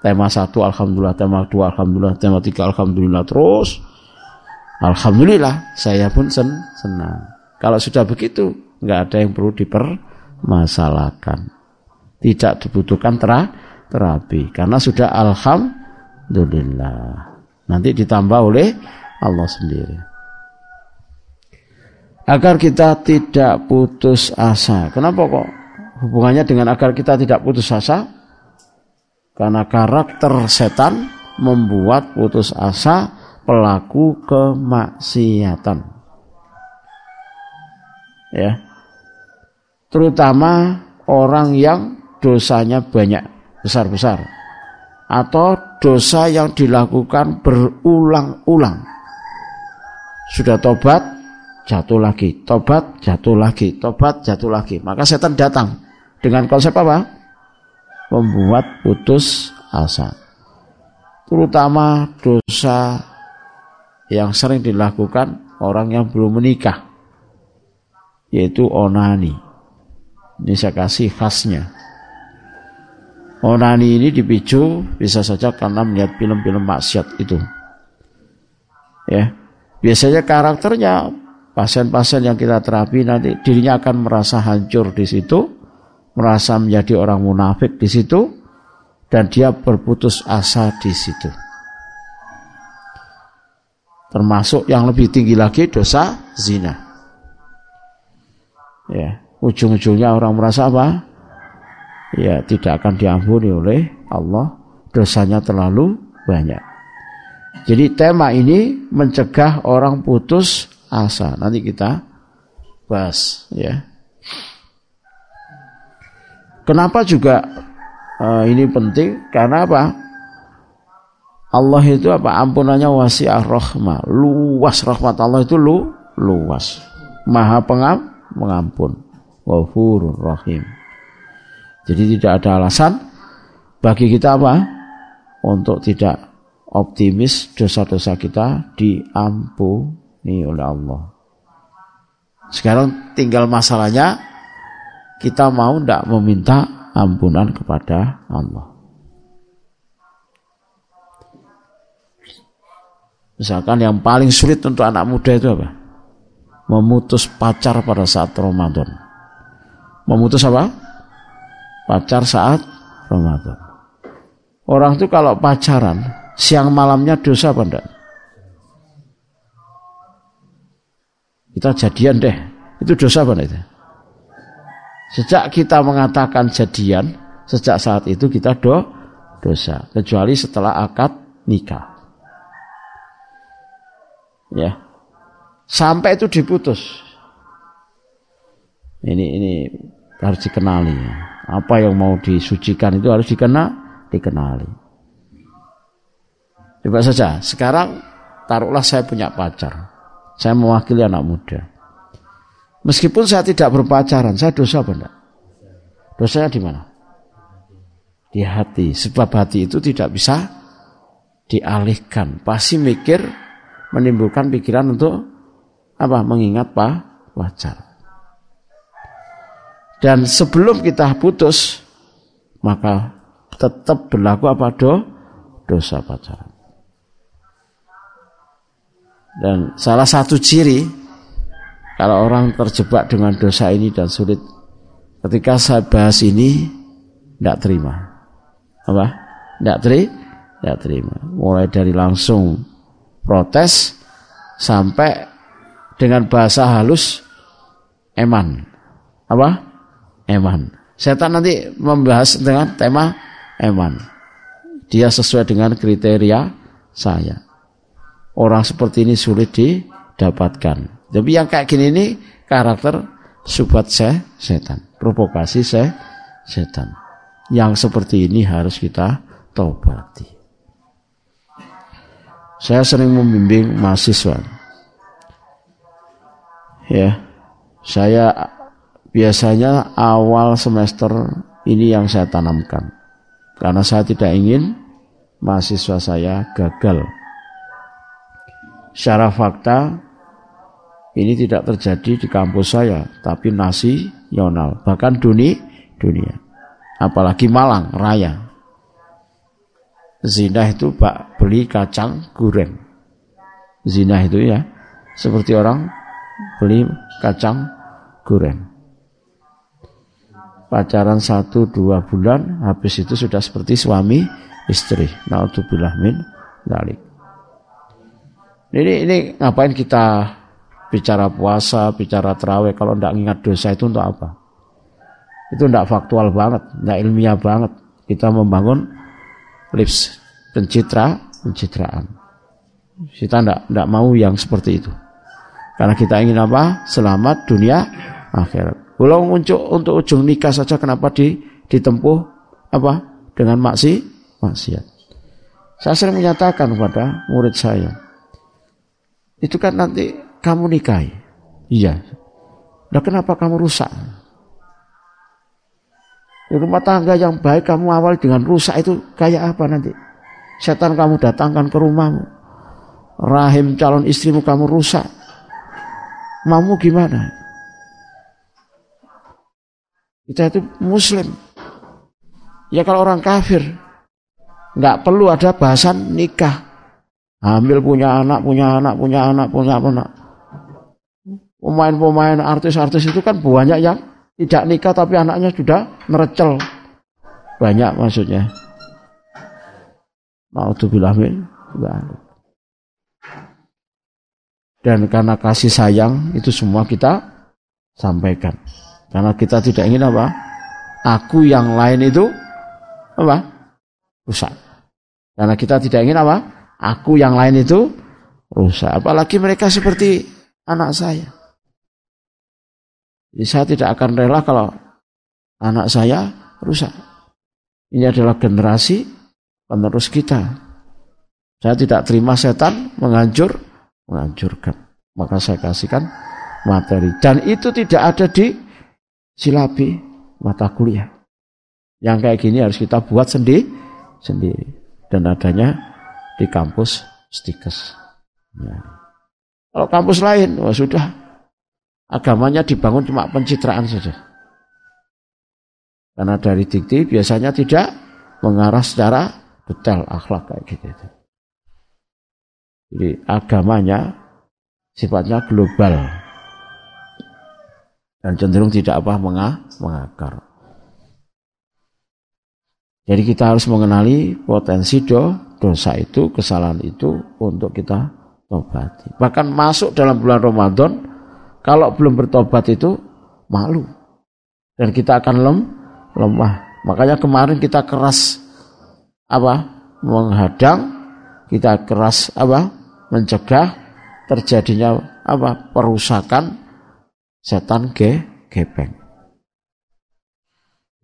tema satu alhamdulillah, tema dua alhamdulillah, tema tiga alhamdulillah terus. Alhamdulillah, saya pun sen senang. Kalau sudah begitu, nggak ada yang perlu dipermasalahkan. Tidak dibutuhkan tera terapi karena sudah alhamdulillah. Nanti ditambah oleh Allah sendiri. Agar kita tidak putus asa. Kenapa kok hubungannya dengan agar kita tidak putus asa? Karena karakter setan membuat putus asa pelaku kemaksiatan. Ya. Terutama orang yang dosanya banyak, besar-besar. Atau dosa yang dilakukan berulang-ulang. Sudah tobat, jatuh lagi, tobat, jatuh lagi, tobat, jatuh lagi. Maka setan datang dengan konsep apa? Membuat putus asa. Terutama dosa yang sering dilakukan orang yang belum menikah, yaitu onani. Ini saya kasih khasnya. Onani ini dipicu bisa saja karena melihat film-film maksiat itu. Ya, biasanya karakternya pasien-pasien yang kita terapi nanti dirinya akan merasa hancur di situ, merasa menjadi orang munafik di situ, dan dia berputus asa di situ. Termasuk yang lebih tinggi lagi dosa zina. Ya, ujung-ujungnya orang merasa apa? Ya tidak akan diampuni oleh Allah dosanya terlalu banyak. Jadi tema ini mencegah orang putus asa. Nanti kita bahas ya. Kenapa juga uh, ini penting? Karena apa? Allah itu apa? Ampunannya wasi'ah rahmah. Luas rahmat Allah itu lu, luas. Maha pengam, mengampun. Wafurur rahim. Jadi tidak ada alasan bagi kita apa? Untuk tidak optimis dosa-dosa kita diampuni oleh Allah. Sekarang tinggal masalahnya kita mau tidak meminta ampunan kepada Allah. Misalkan yang paling sulit untuk anak muda itu apa? Memutus pacar pada saat Ramadan. Memutus apa? Pacar saat Ramadan. Orang itu kalau pacaran siang malamnya dosa apa enggak? Kita jadian deh, itu dosa apa enggak? Sejak kita mengatakan jadian, sejak saat itu kita do dosa, kecuali setelah akad nikah. Ya. Sampai itu diputus. Ini ini harus dikenali. Apa yang mau disucikan itu harus dikenal, dikenali. Coba saja, sekarang taruhlah saya punya pacar. Saya mewakili anak muda. Meskipun saya tidak berpacaran, saya dosa apa enggak? Dosanya di mana? Di hati. Sebab hati itu tidak bisa dialihkan. Pasti mikir menimbulkan pikiran untuk apa? Mengingat pak pacar. Dan sebelum kita putus, maka tetap berlaku apa do? Dosa pacaran. Dan salah satu ciri kalau orang terjebak dengan dosa ini dan sulit, ketika saya bahas ini, tidak terima. Apa? Tidak teri, tidak terima. Mulai dari langsung protes sampai dengan bahasa halus eman. Apa? Eman. Setan nanti membahas dengan tema eman. Dia sesuai dengan kriteria saya. Orang seperti ini sulit didapatkan. Tapi yang kayak gini ini karakter subat saya setan. Provokasi saya setan. Yang seperti ini harus kita tobati. Saya sering membimbing mahasiswa. Ya, saya biasanya awal semester ini yang saya tanamkan. Karena saya tidak ingin mahasiswa saya gagal. Secara fakta ini tidak terjadi di kampus saya, tapi nasional, bahkan dunia, dunia. Apalagi Malang Raya. Zina itu pak beli kacang goreng. Zina itu ya seperti orang beli kacang goreng. Pacaran satu dua bulan, habis itu sudah seperti suami istri. Naudzubillah min dalik. Ini ini ngapain kita bicara puasa, bicara terawih kalau tidak ingat dosa itu untuk apa? Itu tidak faktual banget, tidak ilmiah banget. Kita membangun lips pencitra, pencitraan. Kita tidak tidak mau yang seperti itu. Karena kita ingin apa? Selamat dunia akhirat. Kalau untuk untuk ujung nikah saja kenapa di, ditempuh apa? Dengan maksi, maksiat. Saya sering menyatakan kepada murid saya, itu kan nanti kamu nikahi. Iya. Nah kenapa kamu rusak? Di rumah tangga yang baik kamu awal dengan rusak itu kayak apa nanti? Setan kamu datangkan ke rumahmu. Rahim calon istrimu kamu rusak. Mamu gimana? Kita itu muslim. Ya kalau orang kafir, nggak perlu ada bahasan nikah. Hamil punya anak, punya anak, punya anak, punya anak. Pemain-pemain artis-artis itu kan banyak yang tidak nikah tapi anaknya sudah merecel. Banyak maksudnya. Mau tuh min dan karena kasih sayang itu semua kita sampaikan. Karena kita tidak ingin apa? Aku yang lain itu apa? Rusak. Karena kita tidak ingin apa? Aku yang lain itu rusak. Apalagi mereka seperti anak saya. Jadi saya tidak akan rela kalau anak saya rusak. Ini adalah generasi penerus kita. Saya tidak terima setan menghancur menghancurkan. Maka saya kasihkan materi. Dan itu tidak ada di silabi mata kuliah. Yang kayak gini harus kita buat sendiri, sendiri. Dan adanya di kampus stikes. Ya. Kalau kampus lain, wah sudah agamanya dibangun cuma pencitraan saja. Karena dari dikti biasanya tidak mengarah secara detail akhlak kayak gitu. Jadi agamanya sifatnya global dan cenderung tidak apa mengakar. Jadi kita harus mengenali potensi do, dosa itu, kesalahan itu untuk kita tobati. Bahkan masuk dalam bulan Ramadan, kalau belum bertobat itu malu. Dan kita akan lem, lemah. Makanya kemarin kita keras apa? menghadang kita keras apa mencegah terjadinya apa perusakan setan ge gepeng.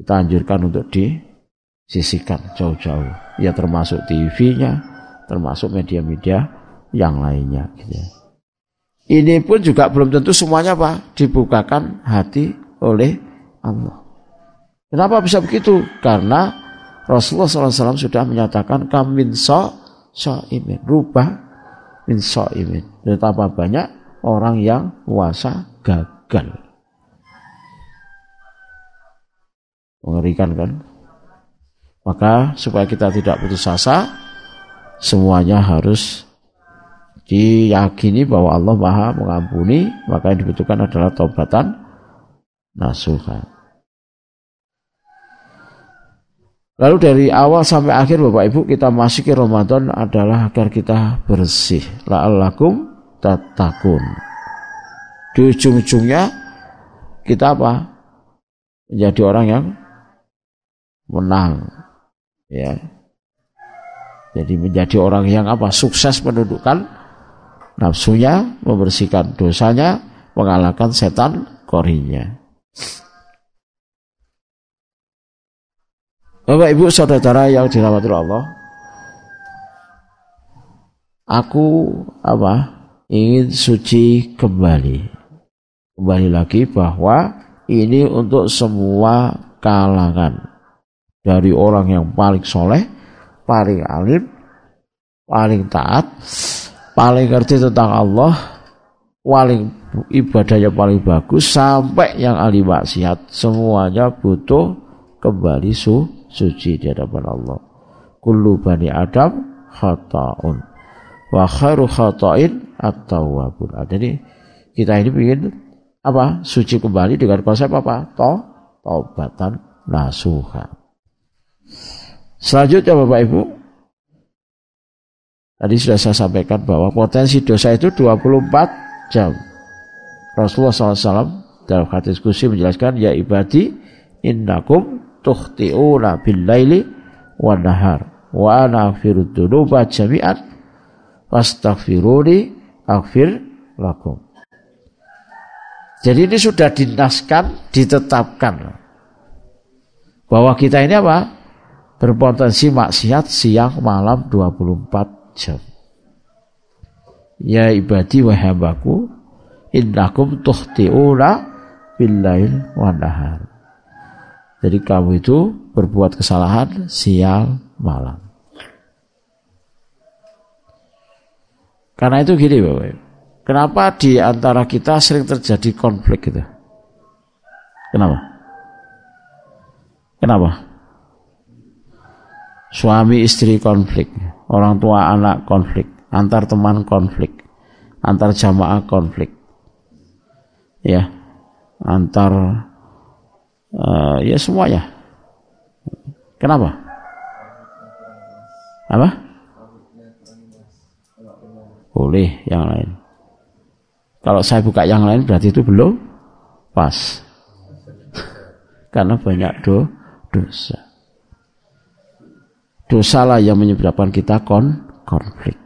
Kita anjurkan untuk disisikan jauh-jauh. Ya termasuk TV-nya, termasuk media-media yang lainnya. Gitu. Ya. Ini pun juga belum tentu semuanya pak dibukakan hati oleh Allah. Kenapa bisa begitu? Karena Rasulullah SAW sudah menyatakan kamin so imin rubah min imin betapa banyak orang yang puasa gagal mengerikan kan maka supaya kita tidak putus asa semuanya harus diyakini bahwa Allah Maha mengampuni maka yang dibutuhkan adalah taubatan nasuha Lalu dari awal sampai akhir Bapak Ibu kita masuki Ramadan adalah agar kita bersih. La'allakum tatakun. Di ujung-ujungnya kita apa? Menjadi orang yang menang. Ya. Jadi menjadi orang yang apa? Sukses menundukkan nafsunya, membersihkan dosanya, mengalahkan setan korinya. Bapak Ibu saudara yang dirahmati Allah, aku apa ingin suci kembali. Kembali lagi bahwa ini untuk semua kalangan dari orang yang paling soleh, paling alim, paling taat, paling ngerti tentang Allah, paling ibadahnya paling bagus sampai yang ahli maksiat semuanya butuh kembali su suci di hadapan Allah. Kullu bani Adam khata'un. Wa khairu khata'in at-tawwabun. Jadi kita ini ingin apa? Suci kembali dengan konsep apa? Toh, taubatan nasuha. Selanjutnya Bapak Ibu, tadi sudah saya sampaikan bahwa potensi dosa itu 24 jam. Rasulullah SAW dalam hadis kursi menjelaskan, Ya ibadi, innakum tuhti'una bil laili wa nahar wa ana aghfiru dhunuba jami'an wastaghfiruni aghfir lakum. Jadi ini sudah dinaskan, ditetapkan bahwa kita ini apa? berpotensi maksiat siang malam 24 jam. Ya ibadi wa hambaku innakum tuhti'una billail wa nahar. Jadi kamu itu berbuat kesalahan siang malam. Karena itu gini Bapak. Kenapa di antara kita sering terjadi konflik gitu? Kenapa? Kenapa? Suami istri konflik, orang tua anak konflik, antar teman konflik, antar jamaah konflik. Ya, antar uh, ya semuanya. Kenapa? Apa? Boleh yang lain. Kalau saya buka yang lain berarti itu belum pas. Karena banyak do dosa dosalah yang menyebabkan kita kon konflik.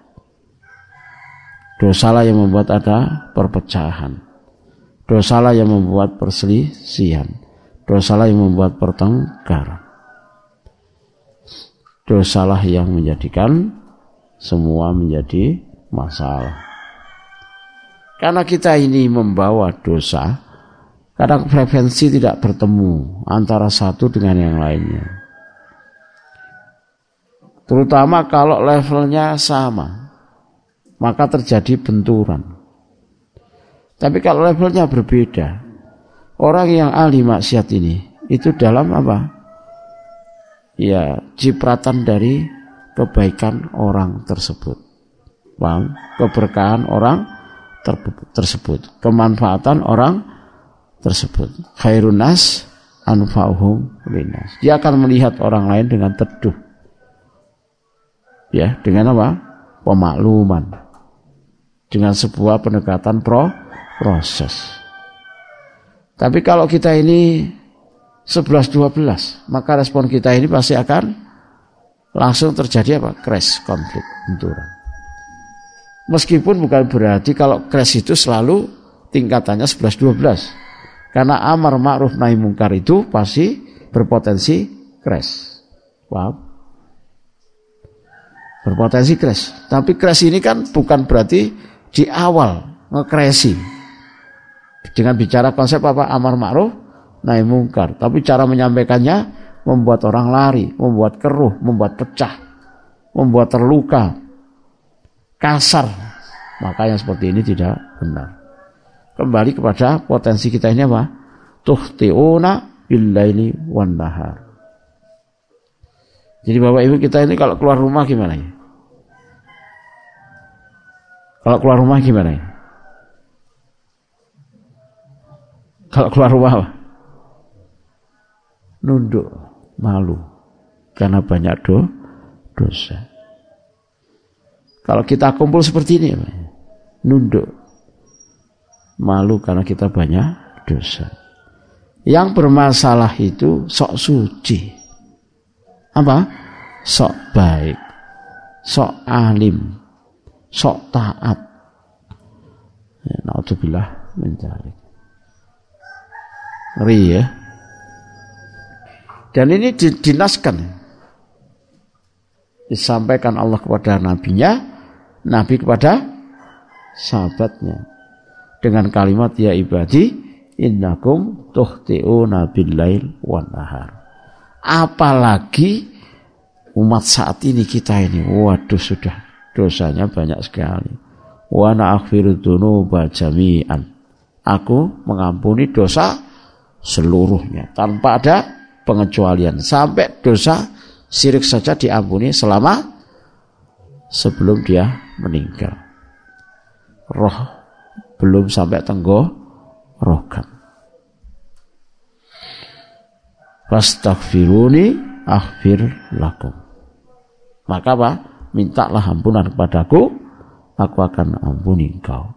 Dosalah yang membuat ada perpecahan. Dosalah yang membuat perselisihan. Dosalah yang membuat pertengkaran. Dosalah yang menjadikan semua menjadi masalah. Karena kita ini membawa dosa, kadang frekuensi tidak bertemu antara satu dengan yang lainnya. Terutama kalau levelnya sama, maka terjadi benturan. Tapi kalau levelnya berbeda, orang yang ahli maksiat ini itu dalam apa? Ya, cipratan dari kebaikan orang tersebut. Paham? Keberkahan orang tersebut, kemanfaatan orang tersebut. Khairun nas anfa'uhum linas. Dia akan melihat orang lain dengan teduh. Ya dengan apa? Pemakluman. Dengan sebuah pendekatan pro proses. Tapi kalau kita ini 11-12 maka respon kita ini pasti akan langsung terjadi apa? Crash konflik benturan meskipun bukan berarti kalau crash itu selalu tingkatannya 11-12 karena amar ma'ruf nahi mungkar itu pasti berpotensi crash paham berpotensi crash. Tapi crash ini kan bukan berarti di awal ngekresi. Dengan bicara konsep apa amar ma'ruf nahi mungkar. Tapi cara menyampaikannya membuat orang lari, membuat keruh, membuat pecah, membuat terluka, kasar. Maka yang seperti ini tidak benar. Kembali kepada potensi kita ini apa? Tuhti'una billaili wan nahar. Jadi Bapak Ibu kita ini kalau keluar rumah gimana ya? Kalau keluar rumah gimana ya? Kalau keluar rumah apa? Nunduk, malu. Karena banyak do, dosa. Kalau kita kumpul seperti ini, nunduk. Malu karena kita banyak dosa. Yang bermasalah itu sok suci. Apa? Sok baik. Sok alim sok taat. Ya, Naudzubillah mencari. Ngeri ya. Dan ini dinaskan. Disampaikan Allah kepada nabinya, nabi kepada sahabatnya. Dengan kalimat ya ibadi innakum tuhti'una billail wan nahar. Apalagi umat saat ini kita ini, waduh sudah dosanya banyak sekali. Wa na'akhfiru dzunuba jami'an. Aku mengampuni dosa seluruhnya tanpa ada pengecualian sampai dosa sirik saja diampuni selama sebelum dia meninggal. Roh belum sampai tenggo rohkan. Fastaghfiruni aghfir lakum. Maka apa? Mintalah ampunan kepadaku, aku akan ampuni engkau.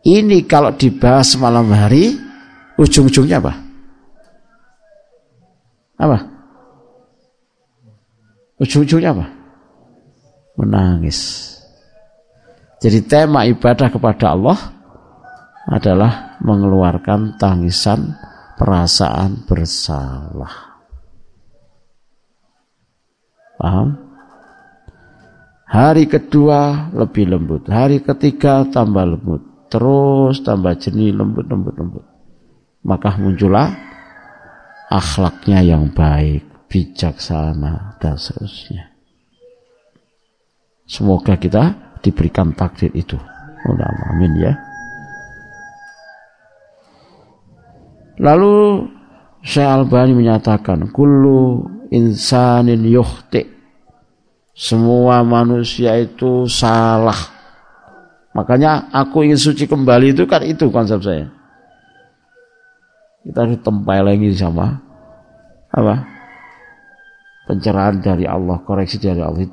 Ini kalau dibahas malam hari, ujung-ujungnya apa? Apa? Ujung-ujungnya apa? Menangis. Jadi tema ibadah kepada Allah adalah mengeluarkan tangisan perasaan bersalah. Paham? Hari kedua lebih lembut, hari ketiga tambah lembut, terus tambah jernih lembut lembut lembut. Maka muncullah akhlaknya yang baik, bijaksana dan seterusnya. Semoga kita diberikan takdir itu. Amin ya. Lalu Syekh Albani menyatakan kullu insanin yukhti semua manusia itu salah. Makanya aku ingin suci kembali itu kan itu konsep saya. Kita harus lagi sama apa? Pencerahan dari Allah, koreksi dari Allah,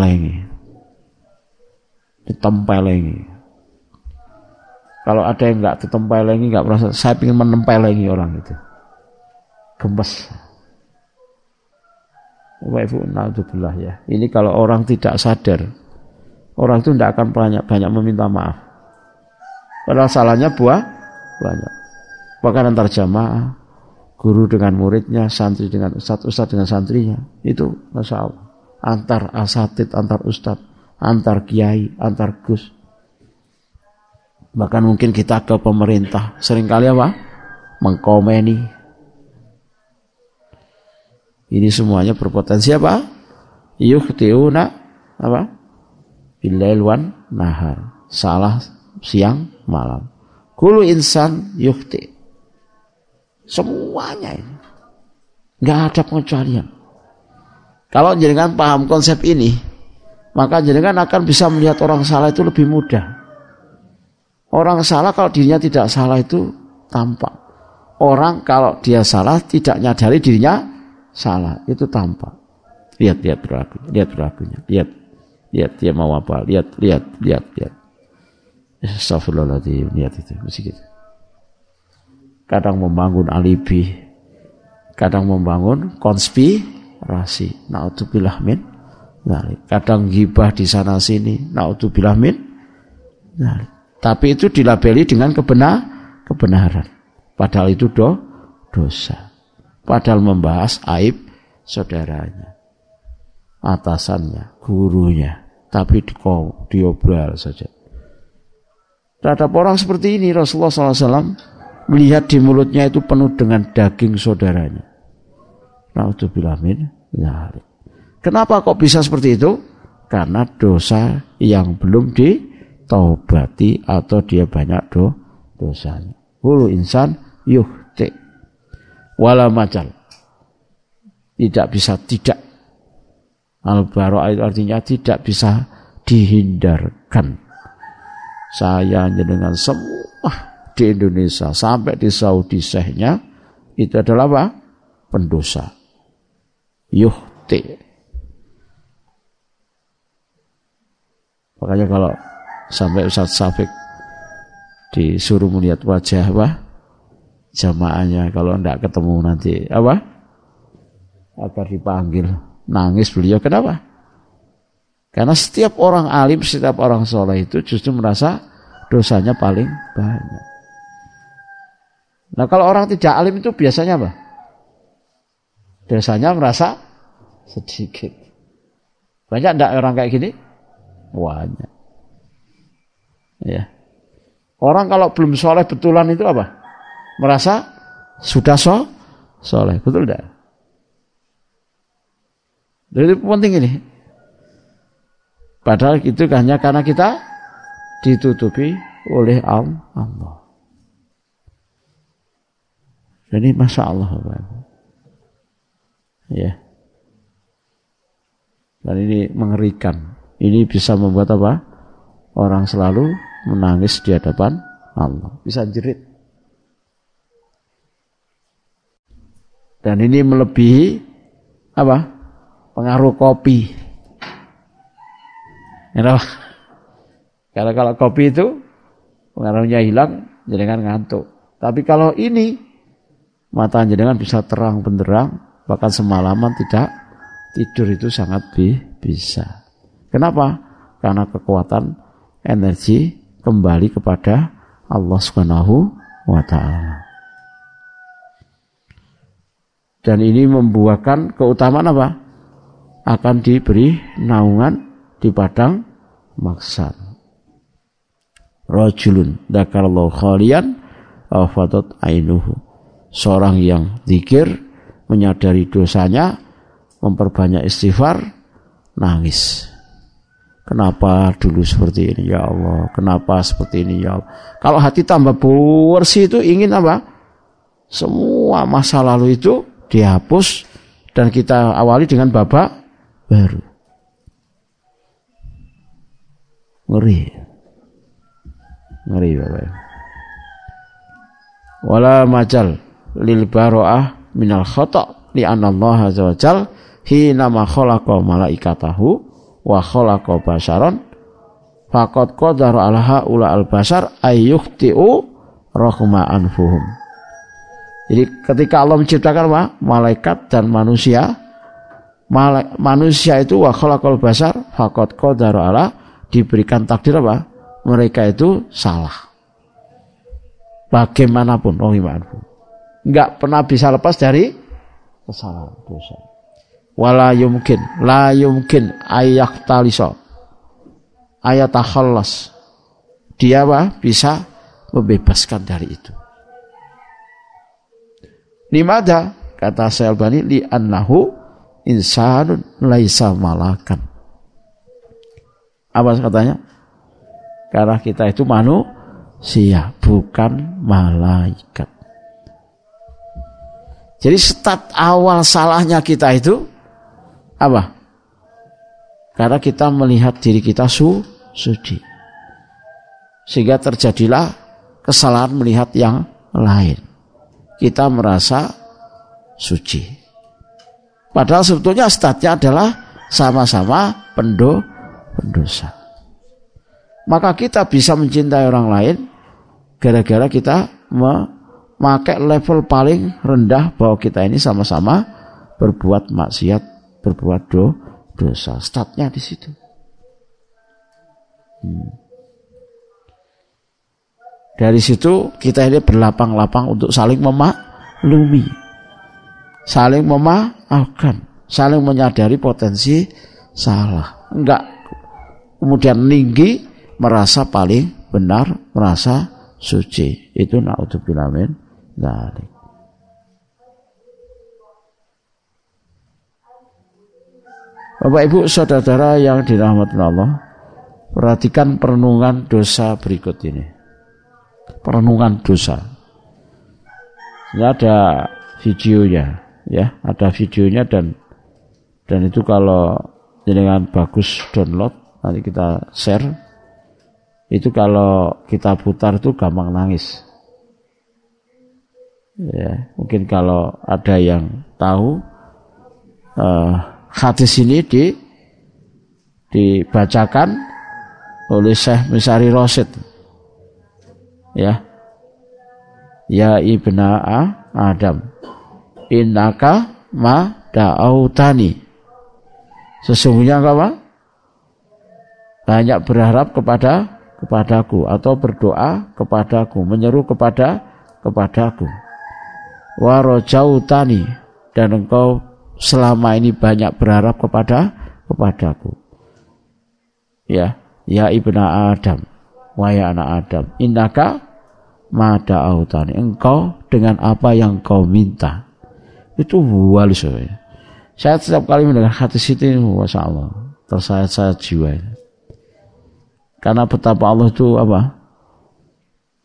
lagi ditempelengi. Kalau ada yang nggak ditempelengi, nggak merasa, saya ingin menempelengi orang itu. Gemes. Bapak Ibu, naudzubillah ya. Ini kalau orang tidak sadar, orang itu tidak akan banyak banyak meminta maaf. Padahal salahnya buah banyak. Bahkan antar jamaah, guru dengan muridnya, santri dengan ustadz, ustadz dengan santrinya, itu masya Allah. Antar asatid, antar ustadz antar kiai, antar gus. Bahkan mungkin kita ke pemerintah sering kali apa? Mengkomeni. Ini semuanya berpotensi apa? Yukhtiuna apa? Bilail wan nahar. Salah siang malam. Kulu insan yukhti. Semuanya ini. Nggak ada pengecualian. Kalau jenengan paham konsep ini, maka jenengan akan bisa melihat orang salah itu lebih mudah. Orang salah kalau dirinya tidak salah itu tampak. Orang kalau dia salah tidak nyadari dirinya salah itu tampak. Lihat lihat berlaku, lihat berlakunya, lihat lihat dia mau apa, lihat lihat lihat lihat. Astagfirullahaladzim, lihat itu, mesti gitu. Kadang membangun alibi, kadang membangun konspirasi. Naudzubillah min Nah, kadang gibah di sana sini, naudzubillah min. Tapi itu dilabeli dengan kebenar, kebenaran. Padahal itu do, dosa. Padahal membahas aib saudaranya, atasannya, gurunya, tapi di diobral saja. Terhadap orang seperti ini Rasulullah SAW melihat di mulutnya itu penuh dengan daging saudaranya. Naudzubillah min. Nah, Kenapa kok bisa seperti itu? Karena dosa yang belum ditaubati atau dia banyak do dosanya. Hulu insan yuhti. Wala majal. Tidak bisa tidak. al itu artinya tidak bisa dihindarkan. Saya dengan semua di Indonesia sampai di Saudi sehnya itu adalah apa? Pendosa. Yuhti Makanya kalau sampai Ustaz Safik disuruh melihat wajah apa jamaahnya kalau tidak ketemu nanti apa? Agar dipanggil? Nangis beliau. Kenapa? Karena setiap orang alim setiap orang soleh itu justru merasa dosanya paling banyak. Nah kalau orang tidak alim itu biasanya apa? Dosanya merasa sedikit. Banyak tidak orang kayak gini banyak. Ya. Orang kalau belum soleh betulan itu apa? Merasa sudah so, soleh. Betul tidak? Jadi penting ini. Padahal itu hanya karena kita ditutupi oleh Allah. Jadi masya Allah. Ya. Dan ini mengerikan. Ini bisa membuat apa? Orang selalu menangis di hadapan Allah. Bisa jerit. Dan ini melebihi apa? Pengaruh kopi. Kenapa? Karena kalau kopi itu pengaruhnya hilang, jenengan ngantuk. Tapi kalau ini mata jenengan bisa terang benderang, bahkan semalaman tidak tidur itu sangat bi bisa. Kenapa? Karena kekuatan energi kembali kepada Allah Subhanahu wa taala. Dan ini membuahkan keutamaan apa? Akan diberi naungan di padang maksar. Rajulun dakarallahu khalian afadat ainuhu. Seorang yang zikir menyadari dosanya, memperbanyak istighfar, nangis. Kenapa dulu seperti ini ya Allah? Kenapa seperti ini ya Allah? Kalau hati tambah bersih itu ingin apa? Semua masa lalu itu dihapus dan kita awali dengan babak baru. Ngeri. Ngeri Bapak. Wala majal lil baro'ah minal khata' li Allah azza ma khalaqa malaikatahu wa khalaqa basharon faqad qadara ala ula al basar ayyukhti'u rahma anfuhum. Jadi ketika Allah menciptakan apa? malaikat dan manusia, manusia itu wa khalaqal basar faqad qadara ala diberikan takdir apa? Mereka itu salah. Bagaimanapun rohimanfu. Enggak pernah bisa lepas dari kesalahan dosa wala yumkin la yumkin ayak taliso ayat takhallas dia apa? Bisa membebaskan dari itu. Limada kata Syalbani li annahu insanun laisa malakan. Apa katanya? Karena kita itu manusia bukan malaikat. Jadi start awal salahnya kita itu apa? Karena kita melihat diri kita su suci. Sehingga terjadilah kesalahan melihat yang lain. Kita merasa suci. Padahal sebetulnya statnya adalah sama-sama pendo pendosa. Maka kita bisa mencintai orang lain gara-gara kita memakai level paling rendah bahwa kita ini sama-sama berbuat maksiat berbuat do, dosa. Statnya di situ. Hmm. Dari situ kita ini berlapang-lapang untuk saling memaklumi, saling memaafkan, saling menyadari potensi salah. Enggak kemudian tinggi merasa paling benar, merasa suci. Itu naudzubillah min dzalik. Bapak Ibu saudara yang dirahmati Allah, perhatikan perenungan dosa berikut ini. Perenungan dosa. Ini ada videonya, ya, ada videonya dan dan itu kalau dengan bagus download nanti kita share. Itu kalau kita putar itu gampang nangis. Ya, mungkin kalau ada yang tahu uh, hadis ini di dibacakan oleh Syekh Misari Rosid ya. Ya ibna Adam. Innaka ma da'autani. Sesungguhnya apa banyak berharap kepada kepadaku atau berdoa kepadaku menyeru kepada kepadaku. Warojautani dan engkau selama ini banyak berharap kepada kepadaku. Ya, ya ibna Adam, wahai anak Adam, indaka mada autani. Engkau dengan apa yang kau minta. Itu walus ya. Saya setiap kali mendengar hati situ, masya Allah, tersayat-sayat jiwa. Karena betapa Allah itu apa?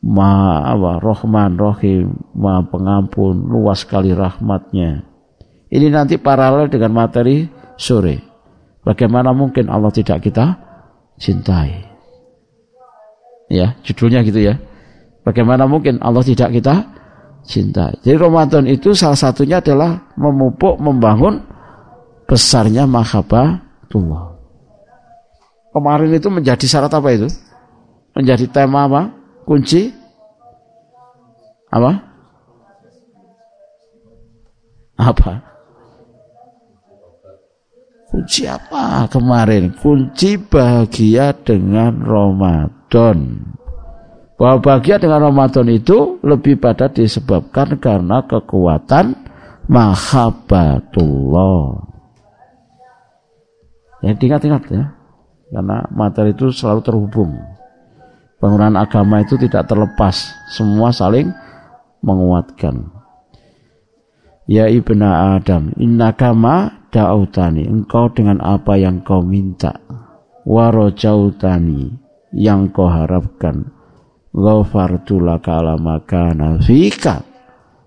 Ma apa? Rohman, Rohim, Ma pengampun, luas sekali rahmatnya ini nanti paralel dengan materi sore. Bagaimana mungkin Allah tidak kita cintai? Ya, judulnya gitu ya. Bagaimana mungkin Allah tidak kita cinta. Jadi Ramadan itu salah satunya adalah memupuk, membangun besarnya mahabbatullah. Kemarin itu menjadi syarat apa itu? Menjadi tema apa? Kunci apa? Apa? Kunci apa kemarin? Kunci bahagia dengan Ramadan. Bahwa bahagia dengan Ramadan itu lebih pada disebabkan karena kekuatan mahabbatullah. Ya, ingat-ingat ya. Karena materi itu selalu terhubung. Bangunan agama itu tidak terlepas. Semua saling menguatkan. Ya ibna Adam, innakama da'autani. Engkau dengan apa yang kau minta. Warojautani, yang kau harapkan. Ghafartu laka ala makana fika.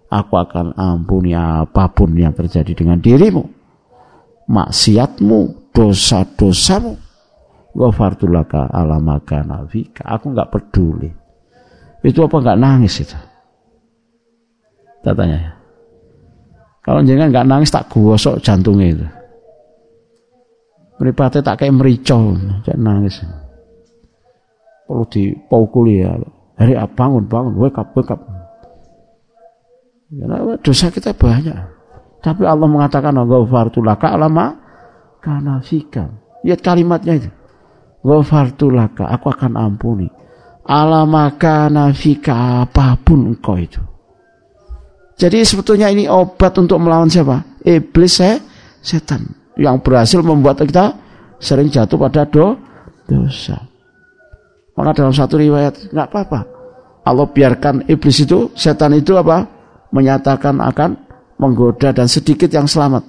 Aku akan ampuni apa pun yang terjadi dengan dirimu. Maksiatmu dosa-dosamu. Ghafartu laka ala makana fika. Aku nggak peduli. Itu apa nggak nangis itu? Tanya ya kalau jangan nggak nangis tak gosok jantungnya itu Meripatnya tak kayak mericau, jangan nangis. Perlu dipukuli ya. Hari apa bangun, bangun, wake up. Karena dosa kita banyak. Tapi Allah mengatakan ghafartulaka alama karena fika. Lihat kalimatnya itu. Ghafartulaka, aku akan ampuni. Alama kana fika apa pun engkau itu. Jadi sebetulnya ini obat untuk melawan siapa? Iblis saya, setan yang berhasil membuat kita sering jatuh pada do, dosa. Maka dalam satu riwayat nggak apa-apa. Allah biarkan iblis itu, setan itu apa? Menyatakan akan menggoda dan sedikit yang selamat.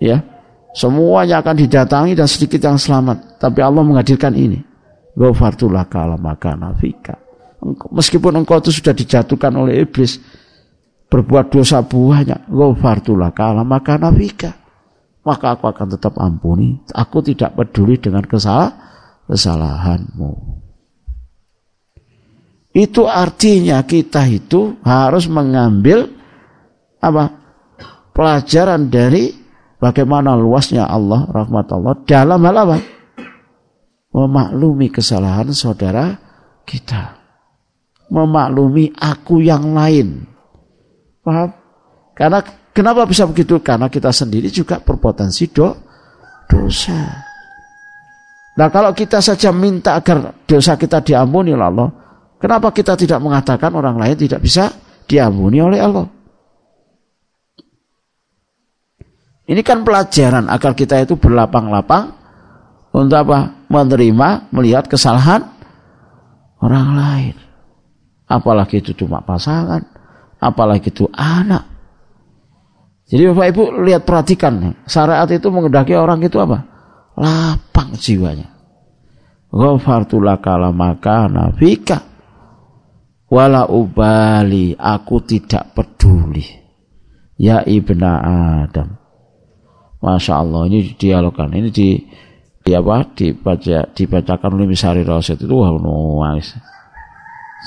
Ya, semuanya akan didatangi dan sedikit yang selamat. Tapi Allah menghadirkan ini. Ghafartullah kala maka nafika. Meskipun engkau itu sudah dijatuhkan oleh iblis, berbuat dosa banyak. Ghafartullah kala maka nafika. Maka aku akan tetap ampuni. Aku tidak peduli dengan kesalahan kesalahanmu. Itu artinya kita itu harus mengambil apa? pelajaran dari bagaimana luasnya Allah rahmat Allah dalam hal apa? Memaklumi kesalahan saudara kita. Memaklumi aku yang lain. Paham? Karena kenapa bisa begitu? Karena kita sendiri juga berpotensi do, dosa. Nah kalau kita saja minta agar dosa kita diampuni oleh Allah, kenapa kita tidak mengatakan orang lain tidak bisa diampuni oleh Allah? Ini kan pelajaran agar kita itu berlapang-lapang untuk apa? Menerima, melihat kesalahan orang lain. Apalagi itu cuma pasangan, apalagi itu anak. Jadi Bapak Ibu lihat perhatikan, syariat itu mengendaki orang itu apa? lapang jiwanya. Ghafartu laka maka nafika wala ubali aku tidak peduli. Ya ibna Adam. Masya Allah ini dialogkan. Ini di di apa? Dibaca dibacakan oleh Misari Rasid. Itu wah nuangis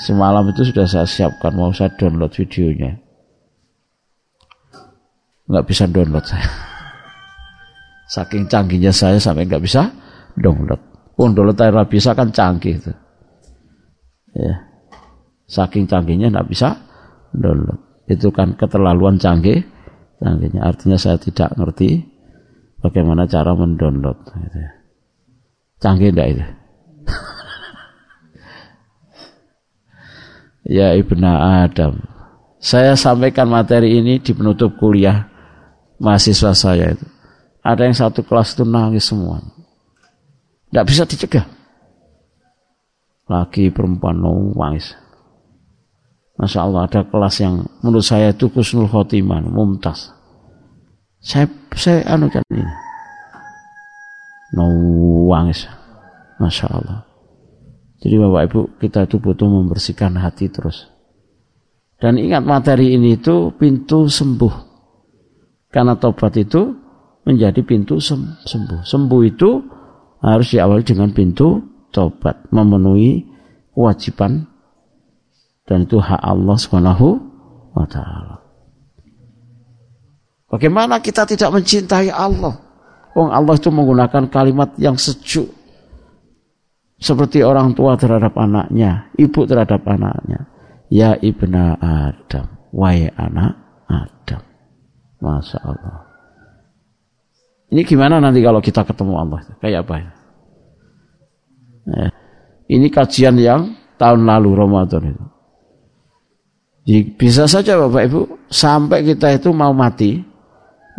semalam itu sudah saya siapkan mau saya download videonya nggak bisa download saya Saking canggihnya saya sampai nggak bisa download. Pun download air bisa kan canggih itu. Ya. Saking canggihnya nggak bisa download. Itu kan keterlaluan canggih. Canggihnya artinya saya tidak ngerti bagaimana cara mendownload. Gitu ya. Canggih enggak itu? ya Ibna Adam. Saya sampaikan materi ini di penutup kuliah mahasiswa saya itu. Ada yang satu kelas itu nangis semua. Tidak bisa dicegah. Lagi perempuan nangis. Masya Allah ada kelas yang menurut saya itu kusnul khotimah, mumtaz. Saya saya anukan ini. Nangis. Masya Allah. Jadi Bapak Ibu kita itu butuh membersihkan hati terus. Dan ingat materi ini itu pintu sembuh. Karena tobat itu menjadi pintu sembuh. Sembuh itu harus diawali dengan pintu tobat, memenuhi kewajiban dan itu hak Allah Subhanahu wa taala. Bagaimana kita tidak mencintai Allah? Oh, Allah itu menggunakan kalimat yang sejuk. Seperti orang tua terhadap anaknya, ibu terhadap anaknya. Ya ibna Adam, wahai anak Adam. Masya Allah. Ini gimana nanti kalau kita ketemu Allah? Kayak apa ya? Ini kajian yang tahun lalu Ramadan itu. Jadi bisa saja Bapak Ibu sampai kita itu mau mati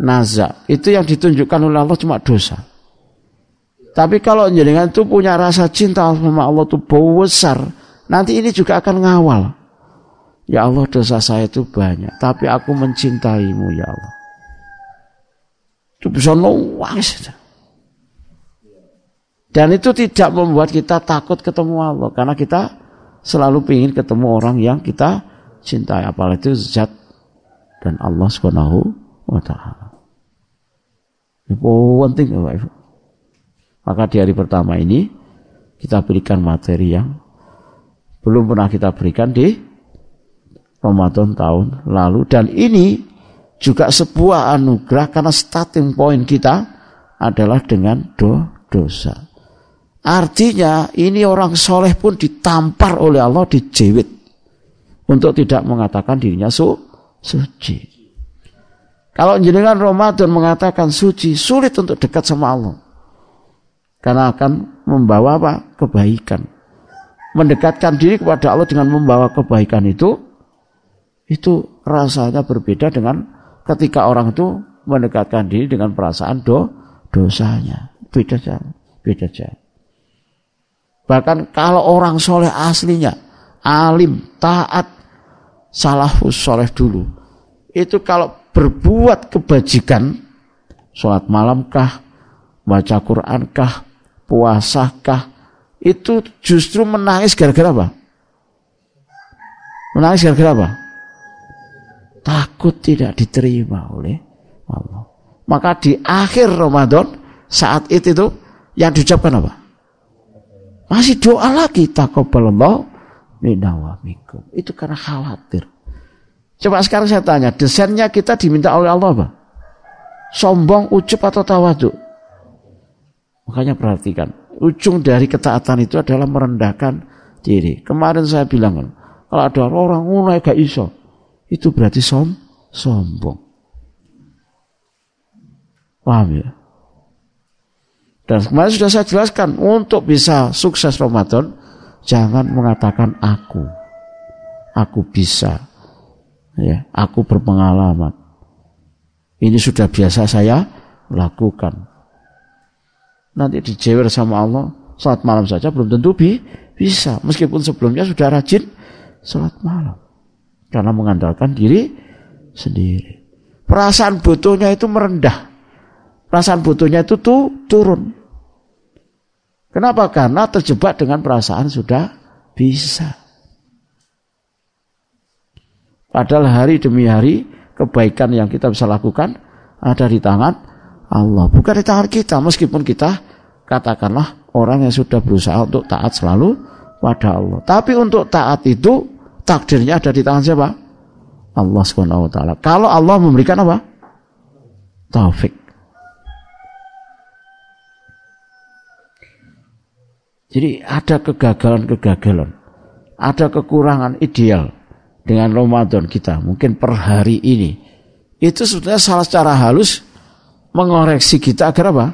naza itu yang ditunjukkan oleh Allah cuma dosa. Tapi kalau jenengan itu punya rasa cinta sama Allah itu besar, nanti ini juga akan ngawal. Ya Allah dosa saya itu banyak, tapi aku mencintaimu ya Allah. Itu bisa luas. Dan itu tidak membuat kita takut ketemu Allah, karena kita selalu ingin ketemu orang yang kita cintai, apalagi itu zat dan Allah Subhanahu wa taala. Ini penting Bapak. Maka di hari pertama ini kita berikan materi yang belum pernah kita berikan di Ramadan tahun lalu dan ini juga sebuah anugerah karena starting point kita adalah dengan do dosa. Artinya ini orang soleh pun ditampar oleh Allah dijewit untuk tidak mengatakan dirinya su suci. Kalau jenengan Ramadan mengatakan suci, sulit untuk dekat sama Allah. Karena akan membawa apa? Kebaikan. Mendekatkan diri kepada Allah dengan membawa kebaikan itu, itu rasanya berbeda dengan ketika orang itu mendekatkan diri dengan perasaan do, dosanya. Beda saja. Beda saja. Bahkan kalau orang soleh aslinya, alim, taat, salafus soleh dulu. Itu kalau berbuat kebajikan, sholat malamkah, baca Qurankah, puasakah, itu justru menangis gara-gara apa? Menangis gara-gara apa? Takut tidak diterima oleh Allah. Maka di akhir Ramadan saat itu itu yang diucapkan apa? Masih doa lagi takabbalallahu wa Itu karena khawatir. Coba sekarang saya tanya, desainnya kita diminta oleh Allah apa? Sombong, ucup atau tawaduk? Makanya perhatikan, ujung dari ketaatan itu adalah merendahkan diri. Kemarin saya bilang, kalau ada orang mulai gak iso, itu berarti som, sombong. Paham ya? Dan kemarin sudah saya jelaskan, untuk bisa sukses Ramadan, jangan mengatakan aku. Aku bisa, ya aku berpengalaman ini sudah biasa saya lakukan nanti dijewer sama Allah saat malam saja belum tentu bi bisa. Meskipun sebelumnya sudah rajin salat malam. Karena mengandalkan diri sendiri. Perasaan butuhnya itu merendah. Perasaan butuhnya itu tuh turun. Kenapa? Karena terjebak dengan perasaan sudah bisa. Padahal hari demi hari kebaikan yang kita bisa lakukan ada di tangan Allah, bukan di tangan kita. Meskipun kita katakanlah orang yang sudah berusaha untuk taat selalu pada Allah. Tapi untuk taat itu takdirnya ada di tangan siapa? Allah Subhanahu wa taala. Kalau Allah memberikan apa? Taufik. Jadi ada kegagalan-kegagalan, ada kekurangan ideal dengan Ramadan kita, mungkin per hari ini, itu sebetulnya salah secara halus mengoreksi kita agar apa?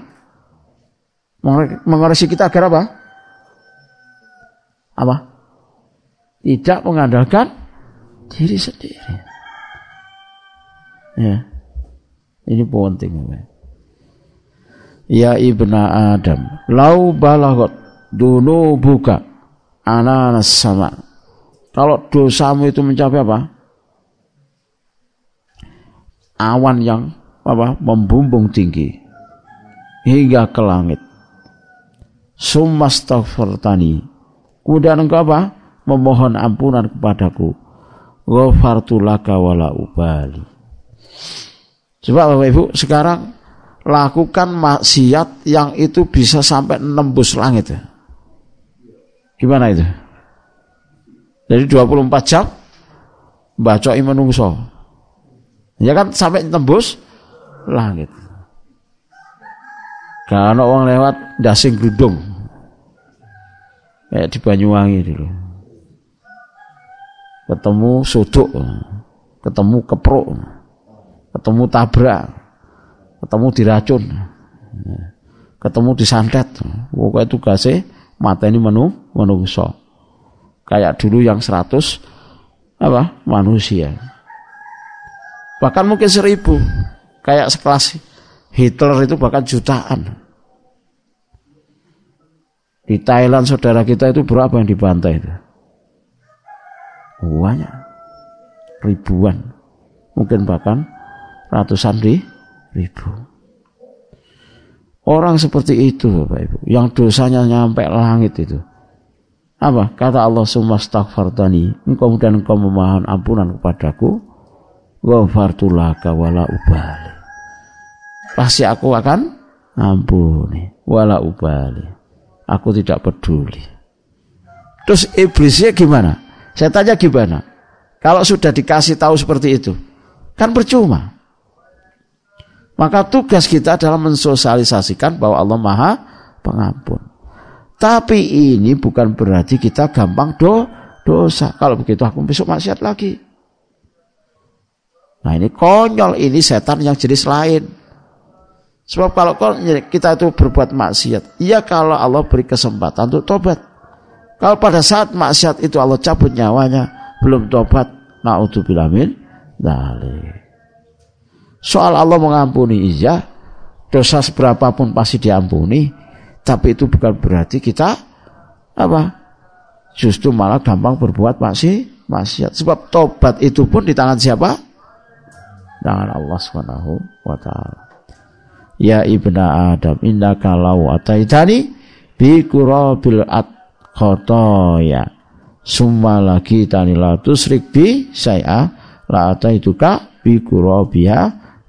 Mengoreksi kita agar apa? Apa? Tidak mengandalkan diri sendiri. Ya. Ini penting. Ya ibna Adam, lau balagot dulu buka ananas sama kalau dosamu itu mencapai apa? Awan yang apa? Membumbung tinggi hingga ke langit. Sumastaghfartani. Kemudian engkau apa? Memohon ampunan kepadaku. Ghafartu laka wala ubali. Coba Bapak Ibu sekarang lakukan maksiat yang itu bisa sampai nembus langit. Gimana itu? Jadi 24 jam bacoki menungso. Ya kan sampai tembus langit. Karena orang lewat dasing gludung. Kayak di Banyuwangi dulu. Ketemu suduk, ketemu keprok, ketemu tabrak, ketemu diracun, ketemu disantet. Pokoknya tugasnya mata ini menu menungso. Kayak dulu yang seratus apa manusia. Bahkan mungkin seribu. Kayak sekelas Hitler itu bahkan jutaan. Di Thailand saudara kita itu berapa yang dibantai itu? Banyak. Ribuan. Mungkin bahkan ratusan ribu. Orang seperti itu Bapak Ibu. Yang dosanya nyampe langit itu. Apa? Kata Allah summa astaghfartani. Engkau kemudian engkau memohon ampunan kepadaku. Ghafartulaka wala ubali. Pasti aku akan ampuni. Wala ubali. Aku tidak peduli. Terus iblisnya gimana? Saya tanya gimana? Kalau sudah dikasih tahu seperti itu, kan percuma. Maka tugas kita adalah mensosialisasikan bahwa Allah Maha Pengampun. Tapi ini bukan berarti kita gampang do dosa. Kalau begitu aku besok maksiat lagi. Nah ini konyol, ini setan yang jenis lain. Sebab kalau kita itu berbuat maksiat, iya kalau Allah beri kesempatan untuk tobat. Kalau pada saat maksiat itu Allah cabut nyawanya, belum tobat, naudzubillah min Soal Allah mengampuni iya, dosa seberapapun pasti diampuni, tapi itu bukan berarti kita apa? Justru malah gampang berbuat maksiat. maksiat. Sebab tobat itu pun di tangan siapa? Tangan Allah Subhanahu wa taala. Ya ibna Adam innaka law ataitani bi kurabil at khotoya summa lagi tani la tusrik bi saya la ataituka bi kurabiha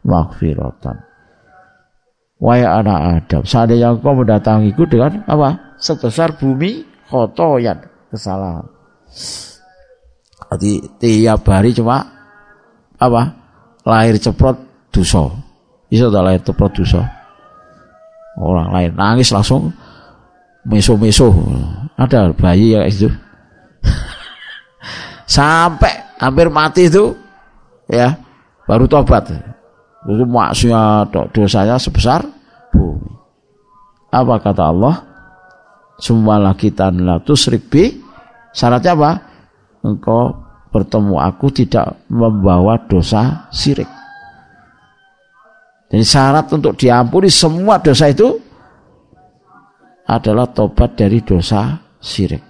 maghfiratan Wahai anak Adam, seandainya engkau mendatangiku dengan apa? Sebesar bumi khotoyan, kesalahan. Jadi tiap hari cuma apa? Lahir ceprot dosa. Bisa tak ceprot dosa. Orang lain nangis langsung meso-meso. Ada bayi yang itu. Sampai hampir mati itu ya baru tobat. Itu maksudnya dosanya sebesar bumi. Apa kata Allah? Semua lagi tanlah tusrik bi. Syaratnya apa? Engkau bertemu aku tidak membawa dosa sirik. Jadi syarat untuk diampuni semua dosa itu adalah tobat dari dosa sirik.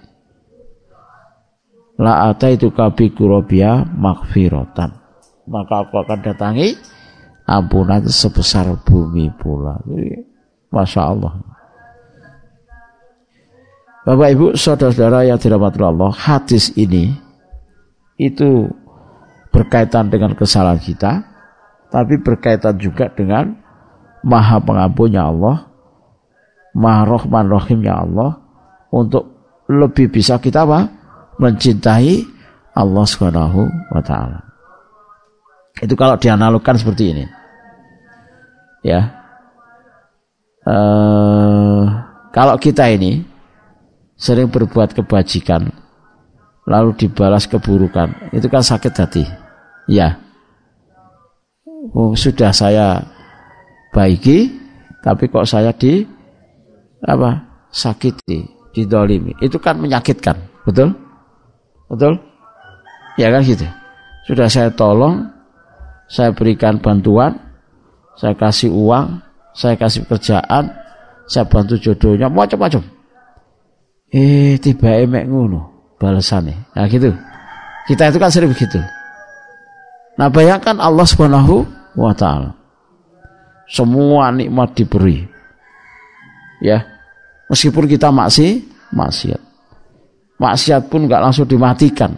La itu kabi kurobia makfirotan. Maka aku akan datangi ampunan sebesar bumi pula. Masya Allah. Bapak Ibu, saudara-saudara yang dirahmati Allah, hadis ini itu berkaitan dengan kesalahan kita, tapi berkaitan juga dengan Maha Pengampunnya Allah, Maha Rahman Rahimnya Allah, untuk lebih bisa kita apa? mencintai Allah Subhanahu wa taala. Itu kalau dianalogkan seperti ini ya uh, kalau kita ini sering berbuat kebajikan lalu dibalas keburukan itu kan sakit hati ya oh, sudah saya baiki tapi kok saya di apa sakiti didolimi itu kan menyakitkan betul betul ya kan gitu sudah saya tolong saya berikan bantuan saya kasih uang, saya kasih kerjaan, saya bantu jodohnya, macam-macam. Eh, tiba emek ngono balasannya. Nah gitu. Kita itu kan sering begitu. Nah bayangkan Allah Subhanahu wa taala. Semua nikmat diberi. Ya. Meskipun kita masih maksiat. Maksiat pun nggak langsung dimatikan.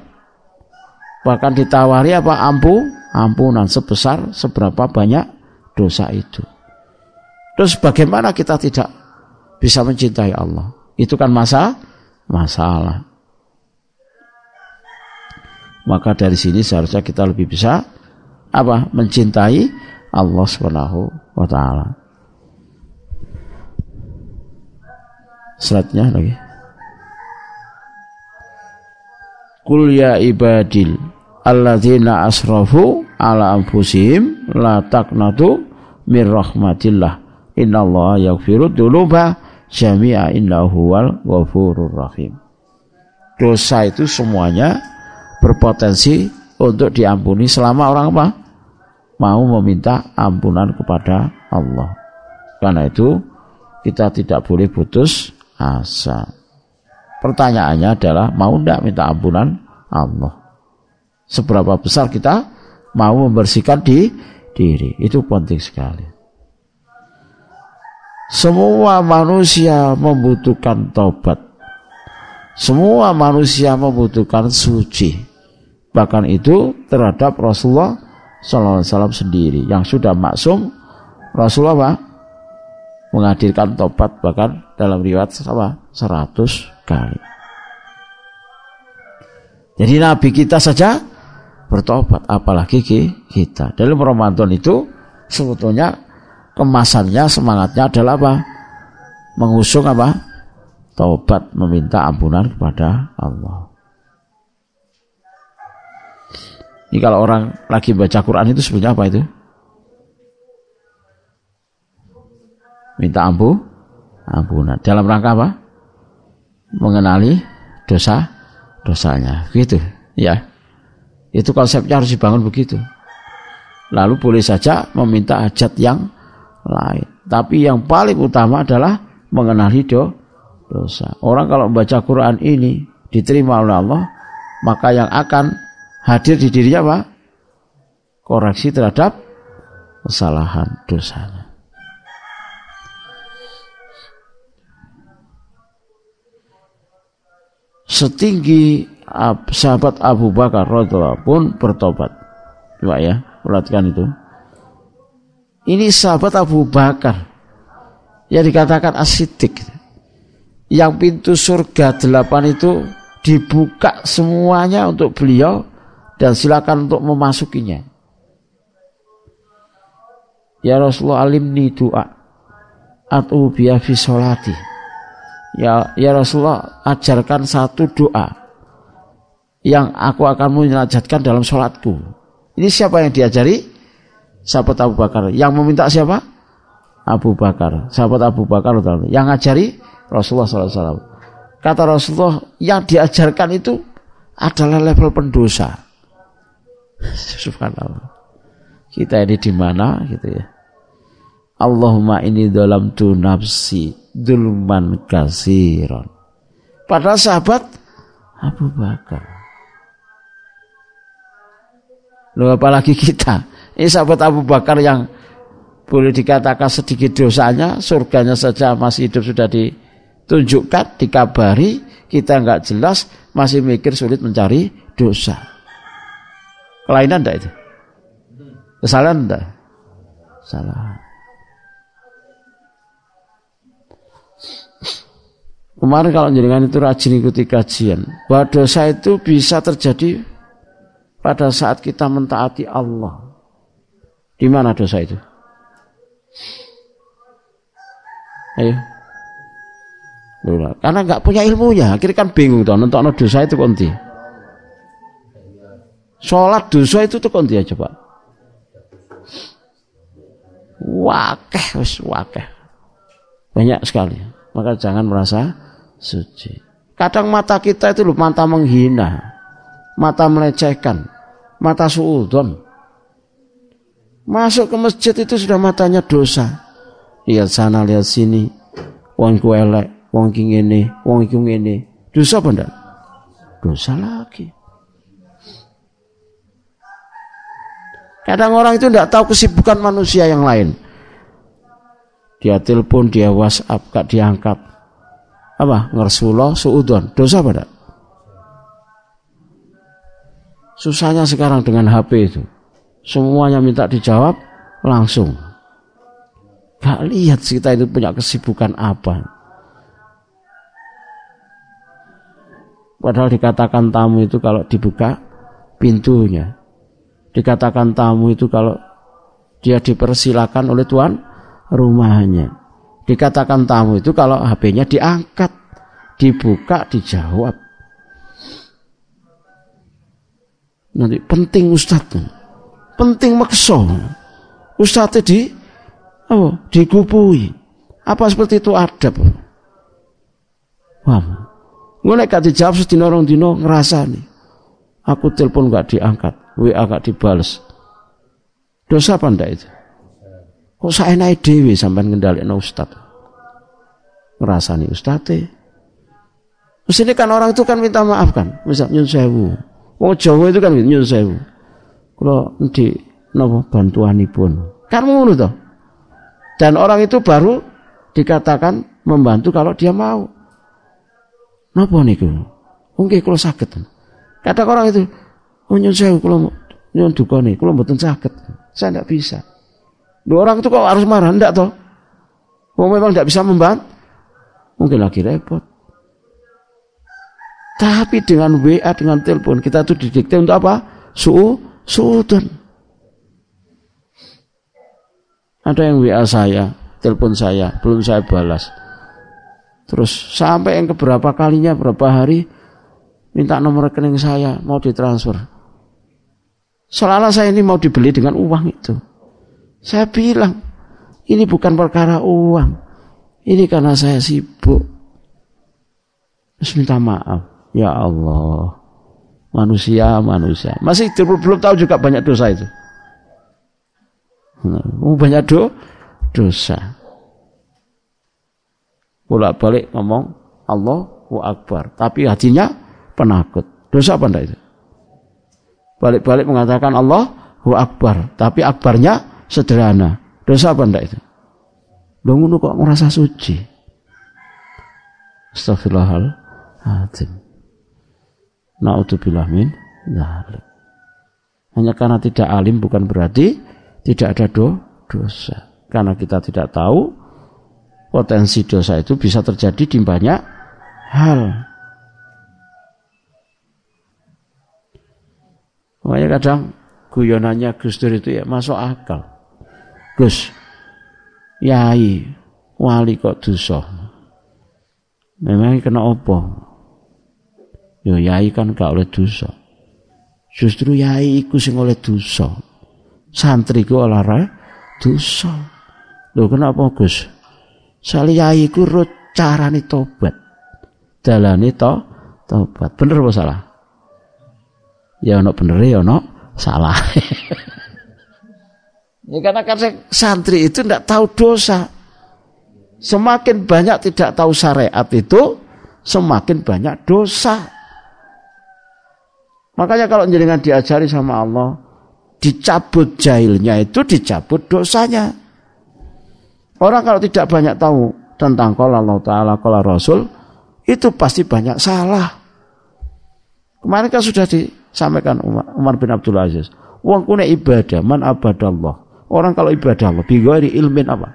Bahkan ditawari apa? Ampu, ampunan sebesar seberapa banyak dosa itu. Terus bagaimana kita tidak bisa mencintai Allah? Itu kan masa masalah. Maka dari sini seharusnya kita lebih bisa apa? Mencintai Allah Subhanahu wa taala. Selatnya lagi. Kul ya ibadil alladzina asrafu ala anfusihim la taqnatu mir rahmatillah innallaha yaghfiru dzunuba jami'a innahu wal ghafurur rahim. Dosa itu semuanya berpotensi untuk diampuni selama orang apa? Mau meminta ampunan kepada Allah. Karena itu kita tidak boleh putus asa. Pertanyaannya adalah mau tidak minta ampunan Allah? Seberapa besar kita mau membersihkan di diri? Itu penting sekali. Semua manusia membutuhkan tobat. Semua manusia membutuhkan suci. Bahkan itu terhadap Rasulullah Sallallahu Alaihi Wasallam sendiri yang sudah maksum Rasulullah apa? menghadirkan tobat bahkan dalam riwayat apa? 100 kali. Jadi Nabi kita saja bertobat, apalagi kita. Dalam Ramadan itu sebetulnya kemasannya semangatnya adalah apa? Mengusung apa? Taubat meminta ampunan kepada Allah. Ini kalau orang lagi baca Quran itu sebenarnya apa itu? Minta ampu, ampunan. Dalam rangka apa? Mengenali dosa dosanya. Gitu, ya. Itu konsepnya harus dibangun begitu. Lalu boleh saja meminta hajat yang lain. Tapi yang paling utama adalah mengenali do, dosa. Orang kalau membaca Quran ini diterima oleh Allah, maka yang akan hadir di dirinya apa? Koreksi terhadap kesalahan dosanya. Setinggi sahabat Abu Bakar radhiallahu pun bertobat. Coba ya, perhatikan itu. Ini sahabat Abu Bakar yang dikatakan asidik. Yang pintu surga delapan itu dibuka semuanya untuk beliau dan silakan untuk memasukinya. Ya Rasulullah alimni doa atau biya fi sholati. Ya, ya Rasulullah ajarkan satu doa yang aku akan menajatkan dalam sholatku. Ini siapa yang diajari? sahabat Abu Bakar. Yang meminta siapa? Abu Bakar. Sahabat Abu Bakar yang ngajari Rasulullah SAW. Kata Rasulullah yang diajarkan itu adalah level pendosa. Subhanallah. Kita ini di mana gitu ya. Allahumma ini dalam tu nafsi dulman kasiron. Padahal sahabat Abu Bakar. Lalu apalagi kita ini sahabat Abu Bakar yang boleh dikatakan sedikit dosanya, surganya saja masih hidup sudah ditunjukkan, dikabari, kita nggak jelas, masih mikir sulit mencari dosa. Kelainan enggak itu? Kesalahan enggak? Salah. Kemarin kalau jenengan itu rajin ikuti kajian, bahwa dosa itu bisa terjadi pada saat kita mentaati Allah. Di mana dosa itu? Ayo. Karena nggak punya ilmunya, akhirnya kan bingung tuh nonton dosa itu konti. Sholat dosa itu tuh aja pak. Wakeh, wis wakeh. Banyak sekali. Maka jangan merasa suci. Kadang mata kita itu loh mata menghina, mata melecehkan, mata suudon. Masuk ke masjid itu sudah matanya dosa. Lihat sana, lihat sini. Wong ku elek, wong ki ngene, wong iku ngene. Dosa ndak? Dosa lagi. Kadang orang itu tidak tahu kesibukan manusia yang lain. Dia telepon, dia WhatsApp, gak diangkat. Apa? Ngersuloh, suudon. Dosa enggak? Susahnya sekarang dengan HP itu. Semuanya minta dijawab langsung. Gak lihat kita itu punya kesibukan apa. Padahal dikatakan tamu itu kalau dibuka pintunya. Dikatakan tamu itu kalau dia dipersilakan oleh tuan rumahnya. Dikatakan tamu itu kalau HP-nya diangkat, dibuka, dijawab. Nanti penting Ustadz. Penting makso. Ustadz di oh, digupui. Apa seperti itu adab? Wah, mulai gak dijawab sedina orang dino ngerasa nih. Aku telepon gak diangkat, WA gak dibales. Dosa apa ndak itu? Kok saya naik dewi sampai ngendalik no ustad? Ngerasa nih ustad Terus ini kan orang itu kan minta maaf kan, misal nyun sewu. Oh Jawa itu kan nyun sewu. Kalau di nopo bantuan pun, kan ngono toh. Dan orang itu baru dikatakan membantu kalau dia mau. Napa niku? Nggih kula saged. Kata orang itu, oh nyun sewu kula nyun dukane, kula mboten saged. Saya tidak bisa. Dua orang itu kok harus marah? Enggak toh. Oh memang tidak bisa membantu. Mungkin lagi repot. Tapi dengan WA, dengan telepon, kita tuh didikte untuk apa? Su, suudun. Ada yang WA saya, telepon saya, belum saya balas. Terus sampai yang keberapa kalinya, berapa hari, minta nomor rekening saya, mau ditransfer. Seolah saya ini mau dibeli dengan uang itu. Saya bilang, ini bukan perkara uang. Ini karena saya sibuk. Terus minta maaf. Ya Allah. Manusia, manusia. Masih belum tahu juga banyak dosa itu. Nah, banyak do, dosa. Bolak-balik ngomong Allahu Akbar. Tapi hatinya penakut. Dosa apa enggak itu? Balik-balik mengatakan Allahu Akbar, tapi akbarnya sederhana. Dosa apa enggak itu? Dong kok merasa suci. Astagfirullahaladzim. Na'udzubillah min dzalik. Hanya karena tidak alim bukan berarti tidak ada do, dosa. Karena kita tidak tahu potensi dosa itu bisa terjadi di banyak hal. Makanya kadang guyonannya Gus Dur itu ya masuk akal. Gus, yai, wali kok dosa. Memang kena opo? Yo yai kan gak oleh dosa. Justru yai iku sing oleh dosa. Santri ku oleh dosa. Lho kenapa Gus? Sali yai ku carane tobat. Dalane to tobat. Bener apa salah? Ya ono bener ya ono salah. ya karena karena santri itu tidak tahu dosa. Semakin banyak tidak tahu syariat itu, semakin banyak dosa. Makanya kalau jenengan diajari sama Allah, dicabut jahilnya itu dicabut dosanya. Orang kalau tidak banyak tahu tentang kalau Allah Ta'ala, kalau Rasul, itu pasti banyak salah. Kemarin kan sudah di, Sampaikan Umar, Umar bin Abdul Aziz. Uang kuna ibadah, man abadallah. Orang kalau ibadah Allah, bigori ilmin apa?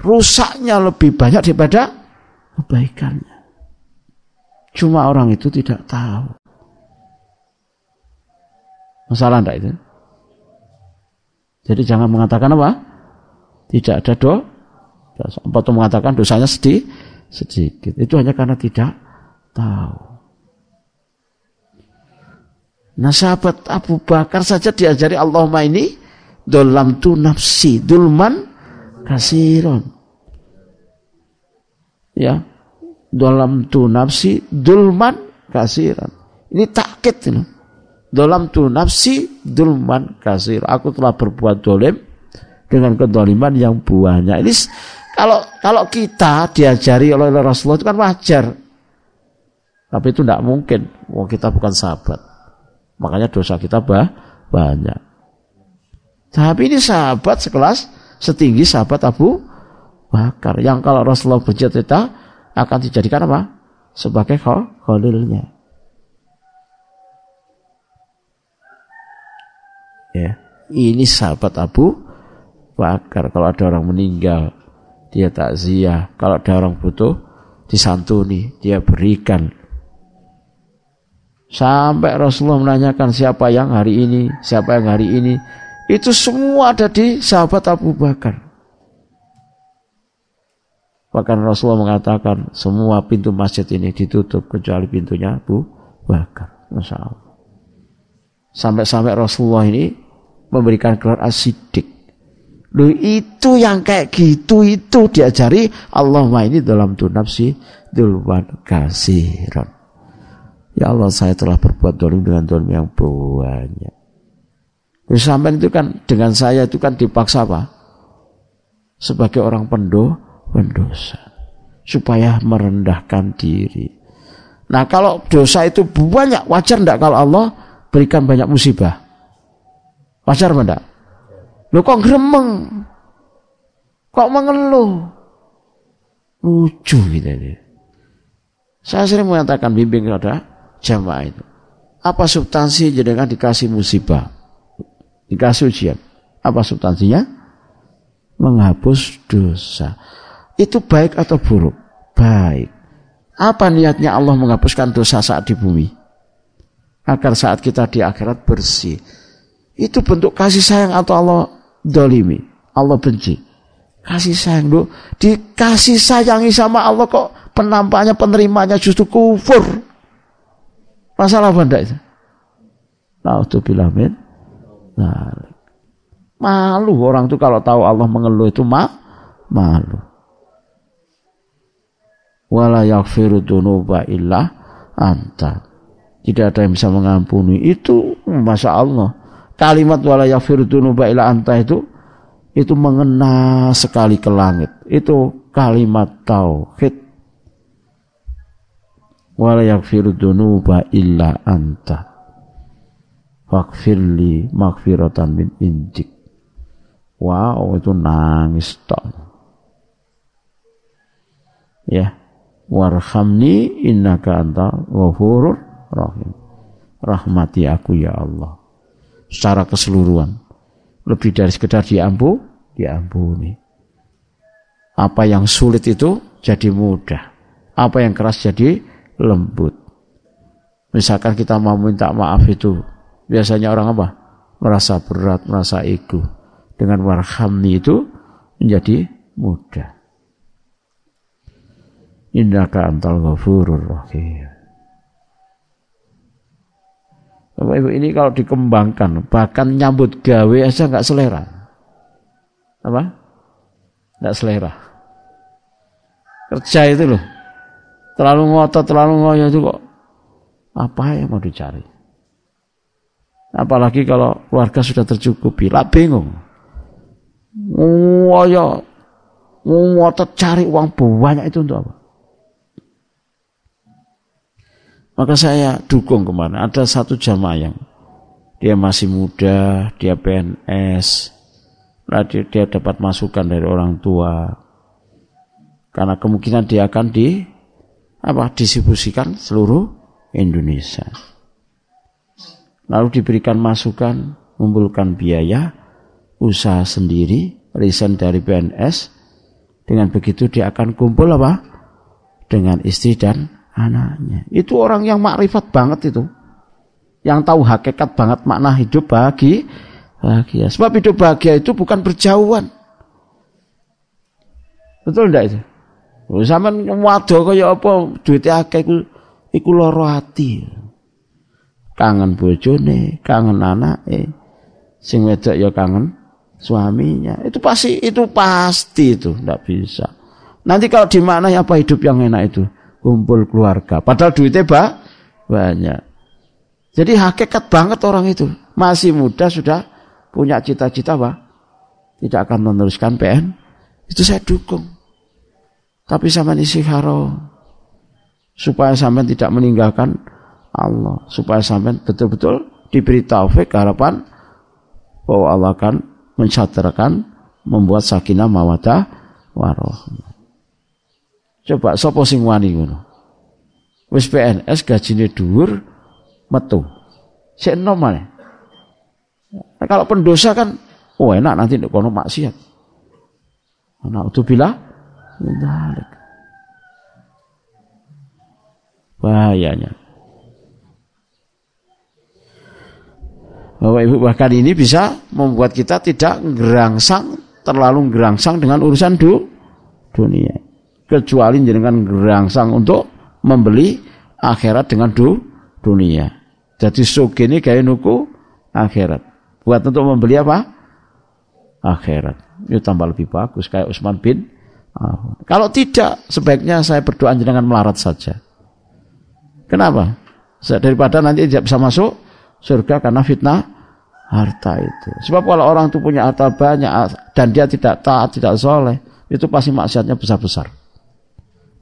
Rusaknya lebih banyak daripada kebaikannya. Cuma orang itu tidak tahu. Masalah enggak itu? Jadi jangan mengatakan apa? Tidak ada do. Atau mengatakan dosanya sedih, sedikit. Itu hanya karena tidak tahu. Nah sahabat Abu Bakar saja diajari Allahumma ini dalam tu nafsi dulman kasiron. Ya, dalam tu nafsi dulman kasiran. Ini takkit ini. Dalam tu nafsi dulman kasir. Aku telah berbuat dolim dengan kedoliman yang banyak. Ini kalau kalau kita diajari oleh Rasulullah itu kan wajar. Tapi itu tidak mungkin. Wah kita bukan sahabat. Makanya dosa kita bah, banyak. Tapi ini sahabat sekelas setinggi sahabat Abu Bakar. Yang kalau Rasulullah bercerita akan dijadikan apa? Sebagai khalilnya. Ya, ini sahabat Abu Bakar. Kalau ada orang meninggal, dia takziah. Kalau ada orang butuh, disantuni, dia berikan Sampai Rasulullah menanyakan siapa yang hari ini, siapa yang hari ini. Itu semua ada di sahabat Abu Bakar. Bahkan Rasulullah mengatakan semua pintu masjid ini ditutup kecuali pintunya Abu Bakar. Masya. Sampai-sampai Rasulullah ini memberikan gelar asidik. Loh itu yang kayak gitu itu diajari Allah ini dalam tunafsi dulwan kasiron. Ya Allah saya telah berbuat dolim dengan dolim yang banyak. Ya, sampai itu kan dengan saya itu kan dipaksa apa? Sebagai orang pendo, pendosa. Supaya merendahkan diri. Nah kalau dosa itu banyak, wajar enggak kalau Allah berikan banyak musibah? Wajar enggak? Lo kok gremeng? Kok mengeluh? Lucu gitu. Saya sering mengatakan bimbing kepada jamaah itu. Apa substansi jenengan dikasih musibah? Dikasih ujian. Apa substansinya? Menghapus dosa. Itu baik atau buruk? Baik. Apa niatnya Allah menghapuskan dosa saat di bumi? Agar saat kita di akhirat bersih. Itu bentuk kasih sayang atau Allah dolimi. Allah benci. Kasih sayang lu. Dikasih sayangi sama Allah kok penampaknya penerimanya justru kufur. Masalah apa enggak itu? Naudzubillah nah, Malu orang itu kalau tahu Allah mengeluh itu ma malu. Wala yaghfiru dzunuba illa anta. Tidak ada yang bisa mengampuni itu Masya Allah. Kalimat wala yaghfiru dzunuba illa anta itu itu mengena sekali ke langit. Itu kalimat tauhid wala yaghfiru dzunuba illa anta. Faghfirli maghfiratan min indik. Wow itu nangis tok ya. Warhamni innaka anta ghafurur rahim. Rahmati aku ya Allah. Secara keseluruhan. Lebih dari sekedar diampu diampuni. Apa yang sulit itu jadi mudah. Apa yang keras jadi lembut. Misalkan kita mau minta maaf itu, biasanya orang apa? Merasa berat, merasa ego. Dengan warhamni itu menjadi mudah. Innaka antal ghafurur rahim. Bapak Ibu ini kalau dikembangkan, bahkan nyambut gawe aja nggak selera. Apa? Nggak selera. Kerja itu loh, terlalu ngotot, terlalu ngoyo itu kok apa yang mau dicari? Apalagi kalau keluarga sudah tercukupi, lah bingung. Ngoyo, ngotot cari uang banyak itu untuk apa? Maka saya dukung ke mana? Ada satu jamaah yang dia masih muda, dia PNS, nah dia, dia dapat masukan dari orang tua. Karena kemungkinan dia akan di apa distribusikan seluruh Indonesia. Lalu diberikan masukan, mengumpulkan biaya, usaha sendiri, resign dari PNS. Dengan begitu dia akan kumpul apa? Dengan istri dan anaknya. Itu orang yang makrifat banget itu. Yang tahu hakikat banget makna hidup bagi bahagia. Sebab hidup bahagia itu bukan berjauhan. Betul enggak itu? Sampean waduh kaya apa duwite akeh iku iku lara ati. Kangen bojone, kangen anake. Sing wedok ya kangen suaminya. Itu pasti itu pasti itu ndak bisa. Nanti kalau di mana apa hidup yang enak itu? Kumpul keluarga. Padahal duitnya ba banyak. Jadi hakikat banget orang itu. Masih muda sudah punya cita-cita apa? Tidak akan meneruskan PN. Itu saya dukung. Tapi sampean haro supaya sampean tidak meninggalkan Allah, supaya sampean betul-betul diberi taufik harapan bahwa Allah akan mencatatkan membuat sakinah mawadah warahmah. Coba sapa sing wani ngono? Wis PNS gajine dhuwur metu. Sik enom Nah, kalau pendosa kan oh enak nanti kono maksiat. Nah, itu Dalik. Bahayanya. Bapak Ibu bahkan ini bisa membuat kita tidak gerangsang terlalu gerangsang dengan urusan du, dunia. Kecuali dengan gerangsang untuk membeli akhirat dengan du, dunia. Jadi ini kayak nuku akhirat. Buat untuk membeli apa? Akhirat. Itu tambah lebih bagus kayak Usman bin Kalau tidak, sebaiknya saya berdoa dengan melarat saja. Kenapa? Daripada nanti tidak bisa masuk surga karena fitnah harta itu. Sebab kalau orang itu punya harta banyak dan dia tidak taat, tidak soleh, itu pasti maksiatnya besar-besar.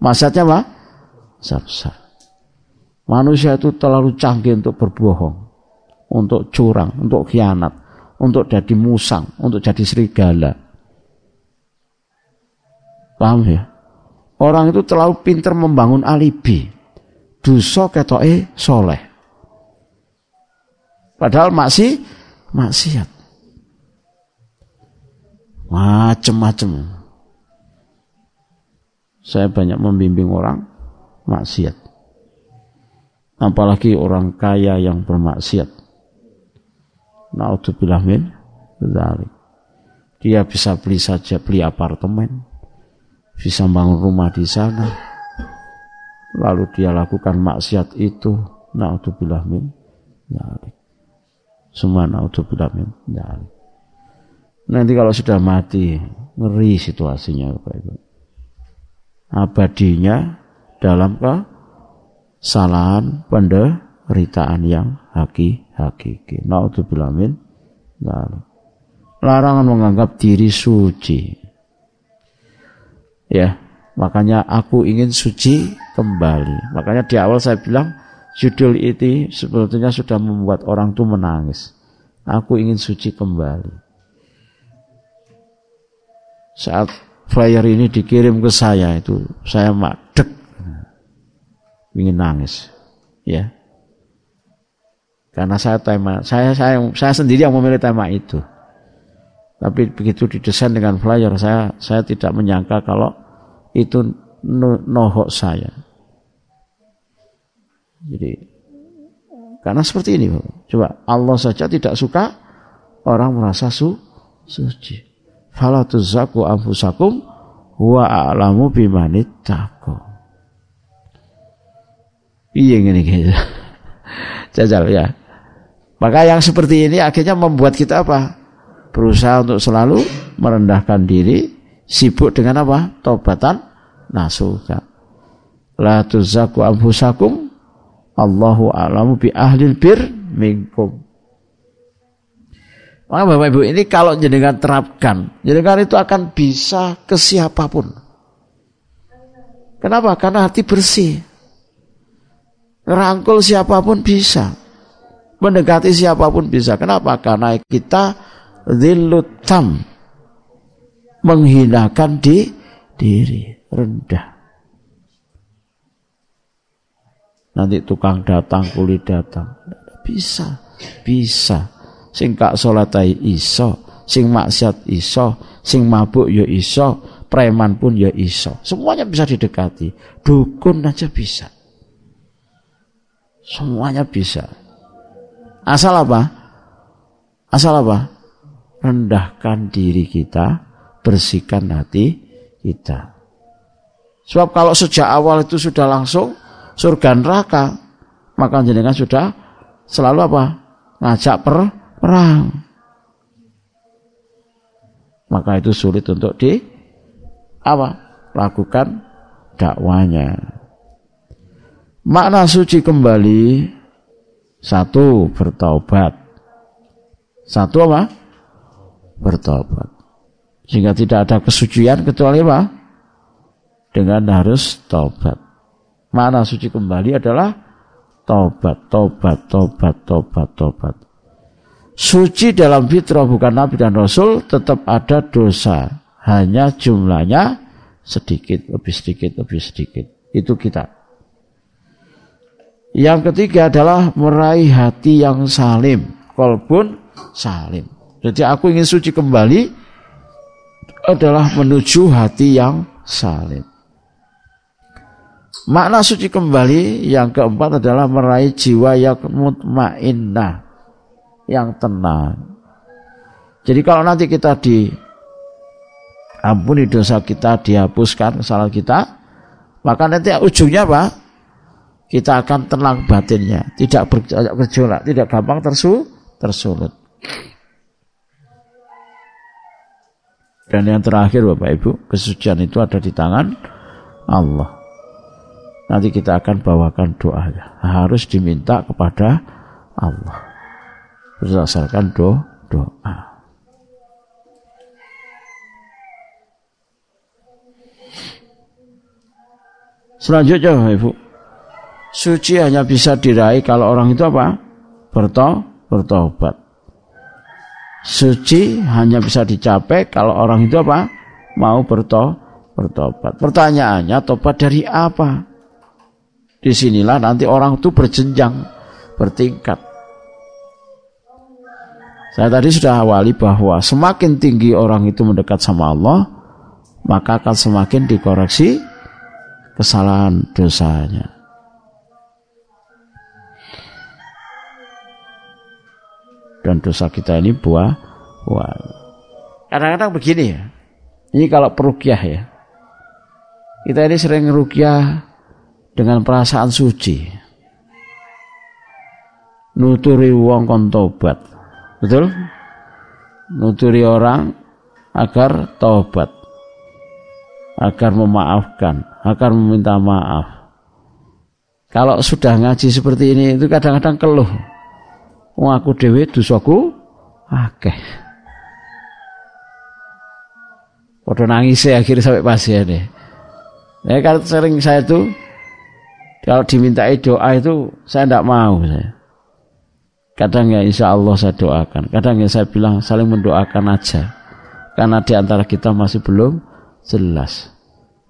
Maksiatnya apa? Besar-besar. Manusia itu terlalu canggih untuk berbohong, untuk curang, untuk khianat, untuk jadi musang, untuk jadi serigala. Paham ya? Orang itu terlalu pintar membangun alibi. Dosa ketoke soleh. Padahal masih maksiat. Macem-macem. Saya banyak membimbing orang maksiat. Apalagi orang kaya yang bermaksiat. Naudzubillah min. Dia bisa beli saja beli apartemen, bisa bangun rumah di sana, lalu dia lakukan maksiat itu. Naudzubillah min dzalik semua naudzubillah min dzalik nanti kalau sudah mati ngeri situasinya Bapak Ibu. Abadinya dalam kesalahan penderitaan yang haki hakiki naudzubillah min dzalik larangan menganggap diri suci ya Makanya aku ingin suci kembali. Makanya di awal saya bilang judul itu sebetulnya sudah membuat orang itu menangis. Aku ingin suci kembali. Saat flyer ini dikirim ke saya itu saya madek ingin nangis ya karena saya tema saya saya saya sendiri yang memilih tema itu tapi begitu didesain dengan flyer saya saya tidak menyangka kalau itu nohok saya. Jadi karena seperti ini, coba Allah saja tidak suka orang merasa su, suci. Fala tuzaku anfusakum wa a'lamu bimanit tako. Iya gini gitu. Jajal ya. Maka yang seperti ini akhirnya membuat kita apa? Berusaha untuk selalu merendahkan diri, sibuk dengan apa? Tobatan nasuka. La tuzaku anfusakum Allahu a'lamu bi ahlil bir minkum. Maka Bapak Ibu ini kalau jenengan terapkan, jenengan itu akan bisa ke siapa pun. Kenapa? Karena hati bersih. Ngerangkul siapa pun bisa. Mendekati siapa pun bisa. Kenapa? Karena kita zilutam menghinakan di diri, rendah. Nanti tukang datang, kulit datang. Bisa, bisa. Sing kak sholat iso, sing maksiat iso, sing mabuk yo ya iso, preman pun ya iso. Semuanya bisa didekati. Dukun aja bisa. Semuanya bisa. Asal apa? Asal apa? Rendahkan diri kita bersihkan hati kita. Sebab kalau sejak awal itu sudah langsung surga neraka, maka jenengan sudah selalu apa? Ngajak per perang. Maka itu sulit untuk di apa? Lakukan dakwanya. Makna suci kembali satu bertaubat. Satu apa? Bertobat. Sehingga tidak ada kesucian kecuali apa? Dengan harus taubat. Mana suci kembali adalah taubat, taubat, taubat, taubat, taubat. Suci dalam fitrah bukan Nabi dan Rasul tetap ada dosa. Hanya jumlahnya sedikit, lebih sedikit, lebih sedikit. Itu kita. Yang ketiga adalah meraih hati yang salim. Kolbun salim. Jadi aku ingin suci kembali adalah menuju hati yang salim. Makna suci kembali yang keempat adalah meraih jiwa yang mutmainnah. yang tenang. Jadi kalau nanti kita di ampuni dosa kita, dihapuskan kesalahan kita, maka nanti ujungnya apa? Kita akan tenang batinnya, tidak bergejolak, tidak gampang tersu, tersulut. Dan yang terakhir Bapak Ibu, kesucian itu ada di tangan Allah. Nanti kita akan bawakan doanya. Harus diminta kepada Allah. Berdasarkan do, doa. Selanjutnya Bapak Ibu. Suci hanya bisa diraih kalau orang itu apa? Berto, bertobat. Suci hanya bisa dicapai kalau orang itu apa? Mau berto, bertobat. Pertanyaannya tobat dari apa? Di sinilah nanti orang itu berjenjang, bertingkat. Saya tadi sudah awali bahwa semakin tinggi orang itu mendekat sama Allah, maka akan semakin dikoreksi kesalahan dosanya. Dan dosa kita ini buah buah. Kadang-kadang begini ya. Ini kalau perukyah ya. Kita ini sering rukyah dengan perasaan suci. Nuturi wong kon tobat. Betul? Nuturi orang agar tobat. Agar memaafkan, agar meminta maaf. Kalau sudah ngaji seperti ini itu kadang-kadang keluh. Wong aku dhewe dosaku akeh. Padha nangis ya akhirnya sampai pasien deh. Ya kalau sering saya tuh kalau dimintai doa itu saya tidak mau saya. Kadang ya insya Allah saya doakan. Kadang ya saya bilang saling mendoakan aja. Karena di antara kita masih belum jelas.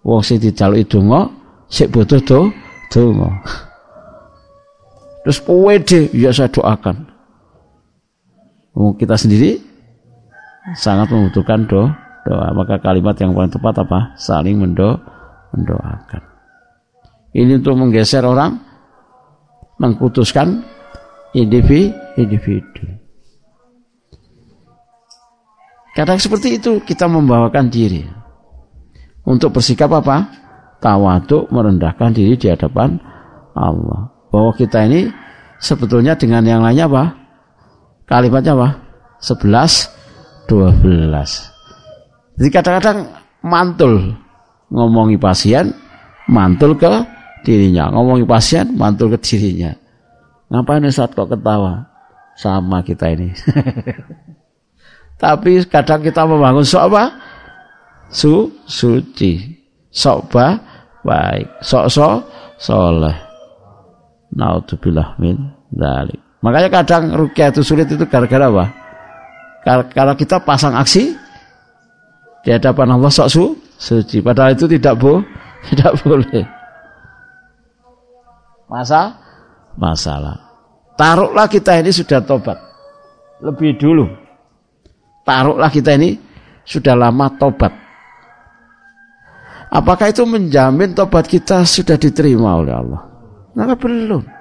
Wong sing dijaluk donga, sik butuh do donga. Terus pede ya saya doakan. Kita sendiri sangat membutuhkan do, doa. Maka kalimat yang paling tepat apa? Saling mendo, mendoakan. Ini untuk menggeser orang, mengkutuskan individu. individu. Kadang seperti itu kita membawakan diri untuk bersikap apa? Tawaduk merendahkan diri di hadapan Allah. Bahwa kita ini sebetulnya dengan yang lainnya apa? Kalimatnya apa? 11 12. Jadi kadang-kadang mantul ngomongi pasien, mantul ke dirinya. Ngomongi pasien, mantul ke dirinya. Ngapain saat kok ketawa? Sama kita ini. Tapi kadang kita membangun sok apa? Su, suci. Sok ba, baik. Sok sok soleh. Naudzubillah min dalik. Makanya kadang rukyah itu sulit itu gara-gara apa? Kalau kita pasang aksi di hadapan Allah sok su, suci. Padahal itu tidak bu, tidak boleh. Masa masalah. Taruhlah kita ini sudah tobat. Lebih dulu. Taruhlah kita ini sudah lama tobat. Apakah itu menjamin tobat kita sudah diterima oleh Allah? Nah, belum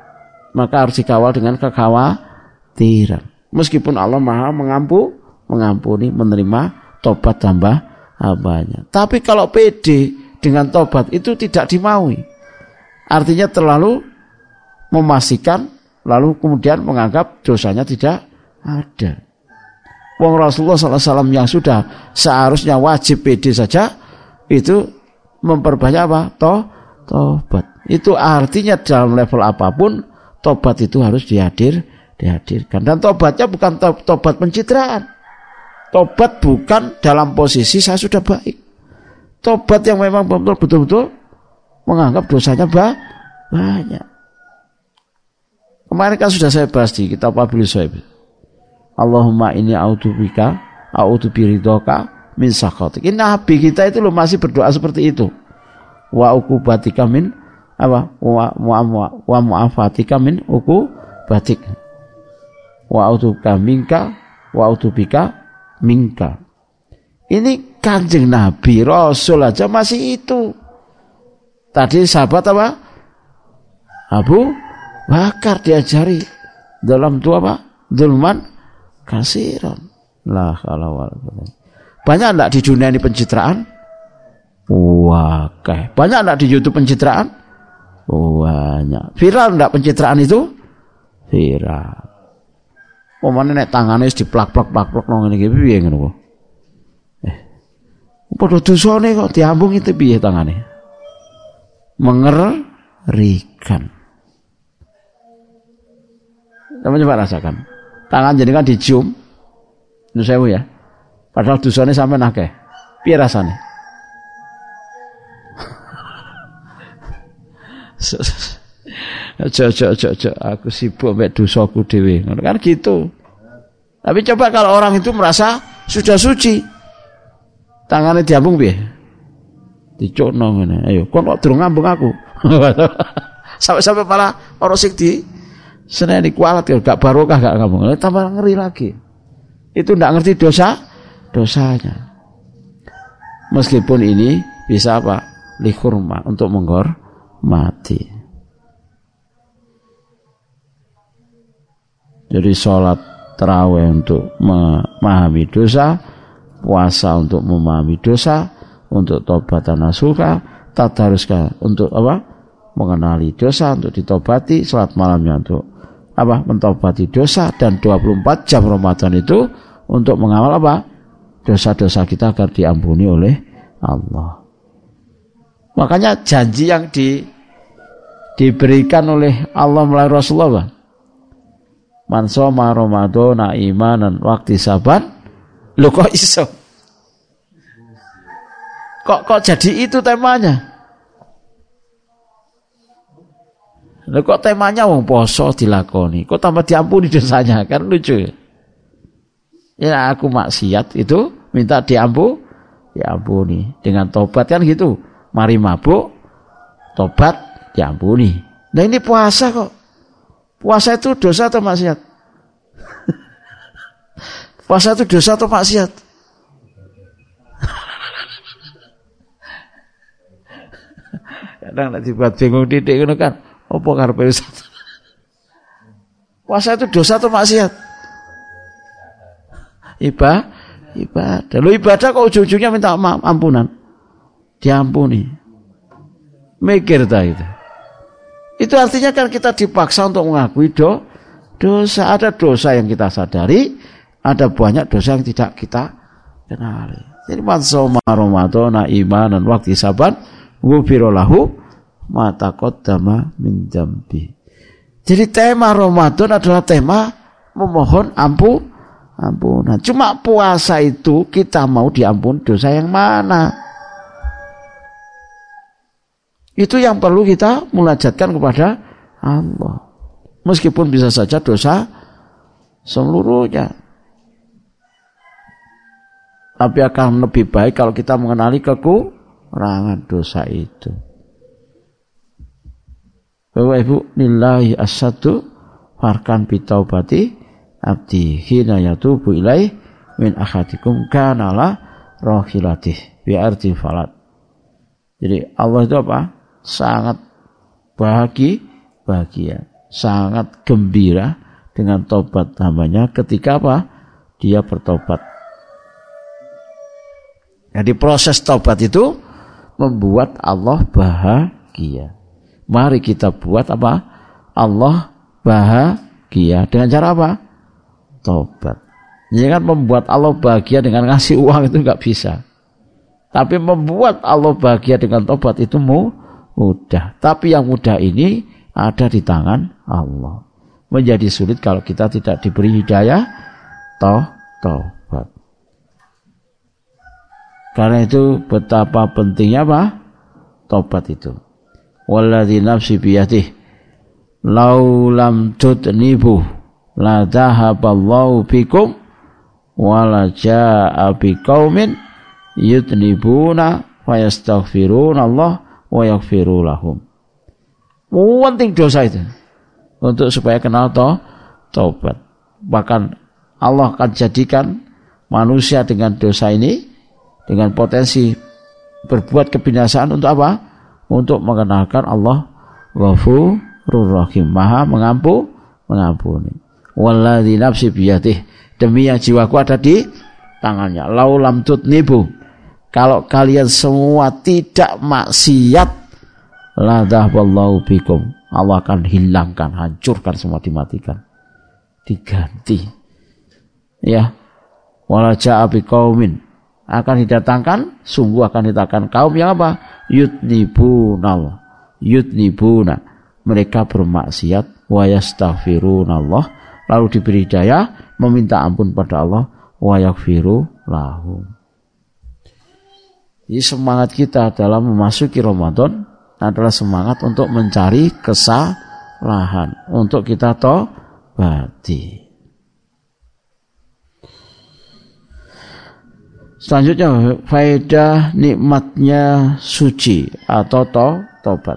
maka harus dikawal dengan kekhawatiran. Meskipun Allah Maha mengampu, mengampuni, menerima tobat tambah hambanya. Tapi kalau pede dengan tobat itu tidak dimaui. Artinya terlalu memastikan lalu kemudian menganggap dosanya tidak ada. Wong Rasulullah SAW yang sudah seharusnya wajib pede saja itu memperbanyak apa? Tobat. Itu artinya dalam level apa pun tobat itu harus dihadir, dihadirkan. Dan tobatnya bukan tobat pencitraan. Tobat bukan dalam posisi saya sudah baik. Tobat yang memang betul-betul menganggap dosanya banyak. Kemarin kan sudah saya bahas di kitab Abil. Allahumma ini audubika, audubiridhoka min sakhatik. Ini Nabi kita itu loh masih berdoa seperti itu. Wa ukubatika min apa? Wa wa wa mu'afatika min uku batik wa utuka minka wa utubika minka. Ini kanjeng Nabi Rasul aja masih itu. Tadi sahabat apa? Abu Bakar diajari dalam tua apa? Dulman kasiran. Lah kalau banyak enggak di dunia ini pencitraan? Wah, kayak banyak enggak di YouTube pencitraan? Banyak. Viral enggak pencitraan itu? Viral. Oh mana nek tangannya diplak-plak plak-plak nong ini gitu piye ngono kok. Eh. Padha dosane kok diambung itu piye tangannya? Mengerikan. Kamu coba rasakan. Tangan jadi kan dicium. Itu sewu ya. Padahal dosane sampai nake. Piye rasane? Aja aja aja aja aku sibuk mek dosaku dhewe. Kan gitu. Tapi coba kalau orang itu merasa sudah suci. Tangannya diambung piye? Dicokno ngene. Ayo, kon kok durung ngambung aku. Sampai-sampai malah orang sing di seneni kualat gak barokah gak ngambung. Tambah ngeri lagi. Itu ndak ngerti dosa dosanya. Meskipun ini bisa apa? Likurma untuk menggor mati. Jadi sholat terawih untuk memahami dosa, puasa untuk memahami dosa, untuk tobat dan nasuka, tadaruskan untuk apa? Mengenali dosa untuk ditobati, sholat malamnya untuk apa? Mentobati dosa dan 24 jam Ramadan itu untuk mengawal apa? Dosa-dosa kita agar diampuni oleh Allah. Makanya janji yang di, diberikan oleh Allah melalui Rasulullah Man soma Ramadana imanan waktu saban lo kok iso? Kok kok jadi itu temanya? Lo kok temanya wong poso dilakoni, kok tambah diampuni dosanya kan lucu. Ya aku maksiat itu minta diampu, diampuni dengan tobat kan gitu. Mari mabuk, tobat diampuni. Nah ini puasa kok. Puasa itu dosa atau maksiat? Puasa itu dosa atau maksiat? Kadang nanti buat bingung titik itu kan. Apa karepe Puasa itu dosa atau maksiat? Ibadah, ibadah. Lu ibadah kok ujung-ujungnya minta ampunan. Diampuni. Mikir tak itu. Itu artinya kan kita dipaksa untuk mengakui do, dosa. Ada dosa yang kita sadari, ada banyak dosa yang tidak kita kenali. Jadi man soma ramadhana imanan waktu saban ghufira lahu ma taqaddama min dambi. Jadi tema Ramadan adalah tema memohon ampun ampunan. Cuma puasa itu kita mau diampun dosa yang mana? Itu yang perlu kita munajatkan kepada Allah. Meskipun bisa saja dosa seluruhnya. Tapi akan lebih baik kalau kita mengenali kekurangan dosa itu. Bapak Ibu, lillahi asadu farkan bitaubati abdi hina yatubu ilaih min akhatikum kanala rohilatih biarti falat. Jadi Allah itu apa? Sangat bahagia, bahagia, sangat gembira dengan tobat hambanya ketika apa? Dia bertobat. Jadi proses tobat itu membuat Allah bahagia. Mari kita buat apa? Allah bahagia dengan cara apa? Tobat. Ini kan membuat Allah bahagia dengan ngasih uang itu nggak bisa. Tapi membuat Allah bahagia dengan tobat itu mu mudah. Tapi yang mudah ini ada di tangan Allah. Menjadi sulit kalau kita tidak diberi hidayah toh taubat. Karena itu betapa pentingnya apa? Tobat itu. Walladzi nafsi biyadih lau lam tutnibu la dhahaballahu bikum wala jaa biqaumin yutnibuna fayastaghfiruna Allah wa yaghfiru lahum. Penting dosa itu untuk supaya kenal toh taubat. Bahkan Allah akan jadikan manusia dengan dosa ini dengan potensi berbuat kebinasaan untuk apa? Untuk mengenalkan Allah Ghafurur Rahim, Maha mengampu, mengampuni. Walladzi nafsi biyadih Demi yang jiwaku ada di tangannya. Laulam tutnibu. Kalau kalian semua tidak maksiat, wallahu bikum. Allah akan hilangkan, hancurkan semua dimatikan. Diganti. Ya. Wala ja'a biqaumin. Akan didatangkan, sungguh akan didatangkan kaum yang apa? Yutnibunallah. Yutnibuna. Mereka bermaksiat wa yastaghfirunallah lalu diberi daya meminta ampun pada Allah wa yaghfiru lahum. Jadi semangat kita dalam memasuki Ramadan adalah semangat untuk mencari kesalahan, untuk kita tobati. Selanjutnya faedah nikmatnya suci atau to, tobat.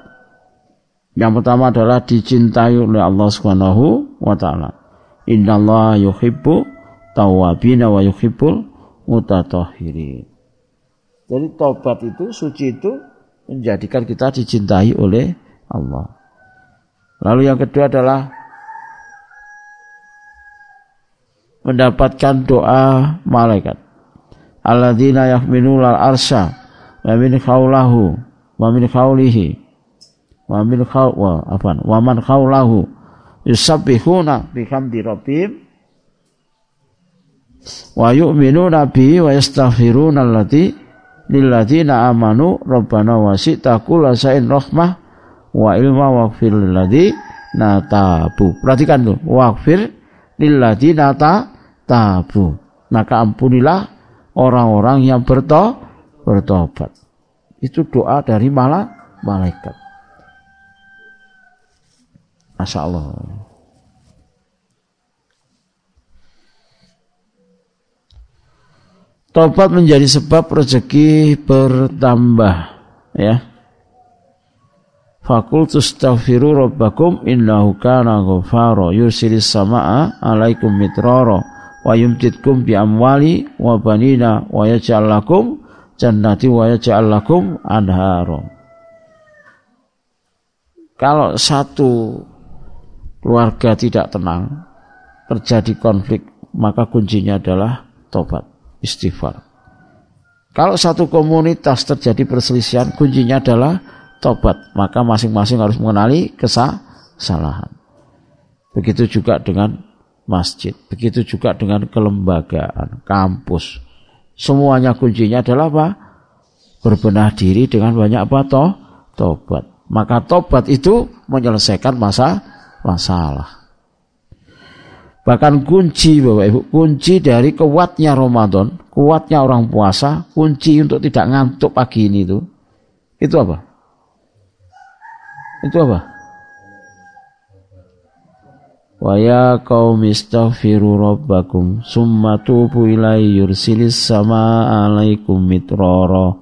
Yang pertama adalah dicintai oleh Allah Subhanahu wa taala. Innallaha yuhibbu tawabina wa yuhibbul mutatahhirin. Jadi tobat itu suci itu menjadikan kita dicintai oleh Allah. Lalu yang kedua adalah mendapatkan doa malaikat. Alladzina yahmilul arsha wa min khawlahu wa min khawlihi wa min khaw wa apa wa man khawlahu yusabbihuna bihamdi rabbihim wa yu'minuna bihi wa yastaghfiruna allati lilladzina amanu rabbana wasi'ta kulla sa'in rahmah wa ilma waghfir lilladzina tabu. Perhatikan tuh, waghfir lilladzina tabu. Maka ampunilah orang-orang yang berto bertobat. Itu doa dari malah malaikat. Masya Allah. Tobat menjadi sebab rezeki bertambah ya. Fakultus taghfiru rabbakum innahu kana ghafara yursilis samaa alaikum mitrara wa yumtitkum bi amwali wa banina wa yaj'al lakum jannati wa yaj'al lakum. Kalau satu keluarga tidak tenang, terjadi konflik, maka kuncinya adalah tobat, istighfar. Kalau satu komunitas terjadi perselisihan, kuncinya adalah tobat, maka masing-masing harus mengenali kesalahan. Begitu juga dengan masjid, begitu juga dengan kelembagaan, kampus. Semuanya kuncinya adalah apa? Berbenah diri dengan banyak apa? Toh, tobat. Maka tobat itu menyelesaikan masa masalah. Bahkan kunci Bapak Ibu, kunci dari kuatnya Ramadan, kuatnya orang puasa, kunci untuk tidak ngantuk pagi ini itu, itu apa? Itu apa? Wa ya qaumi istaghfiru rabbakum summa tubu ilaihi yursilis sama alaikum mitrara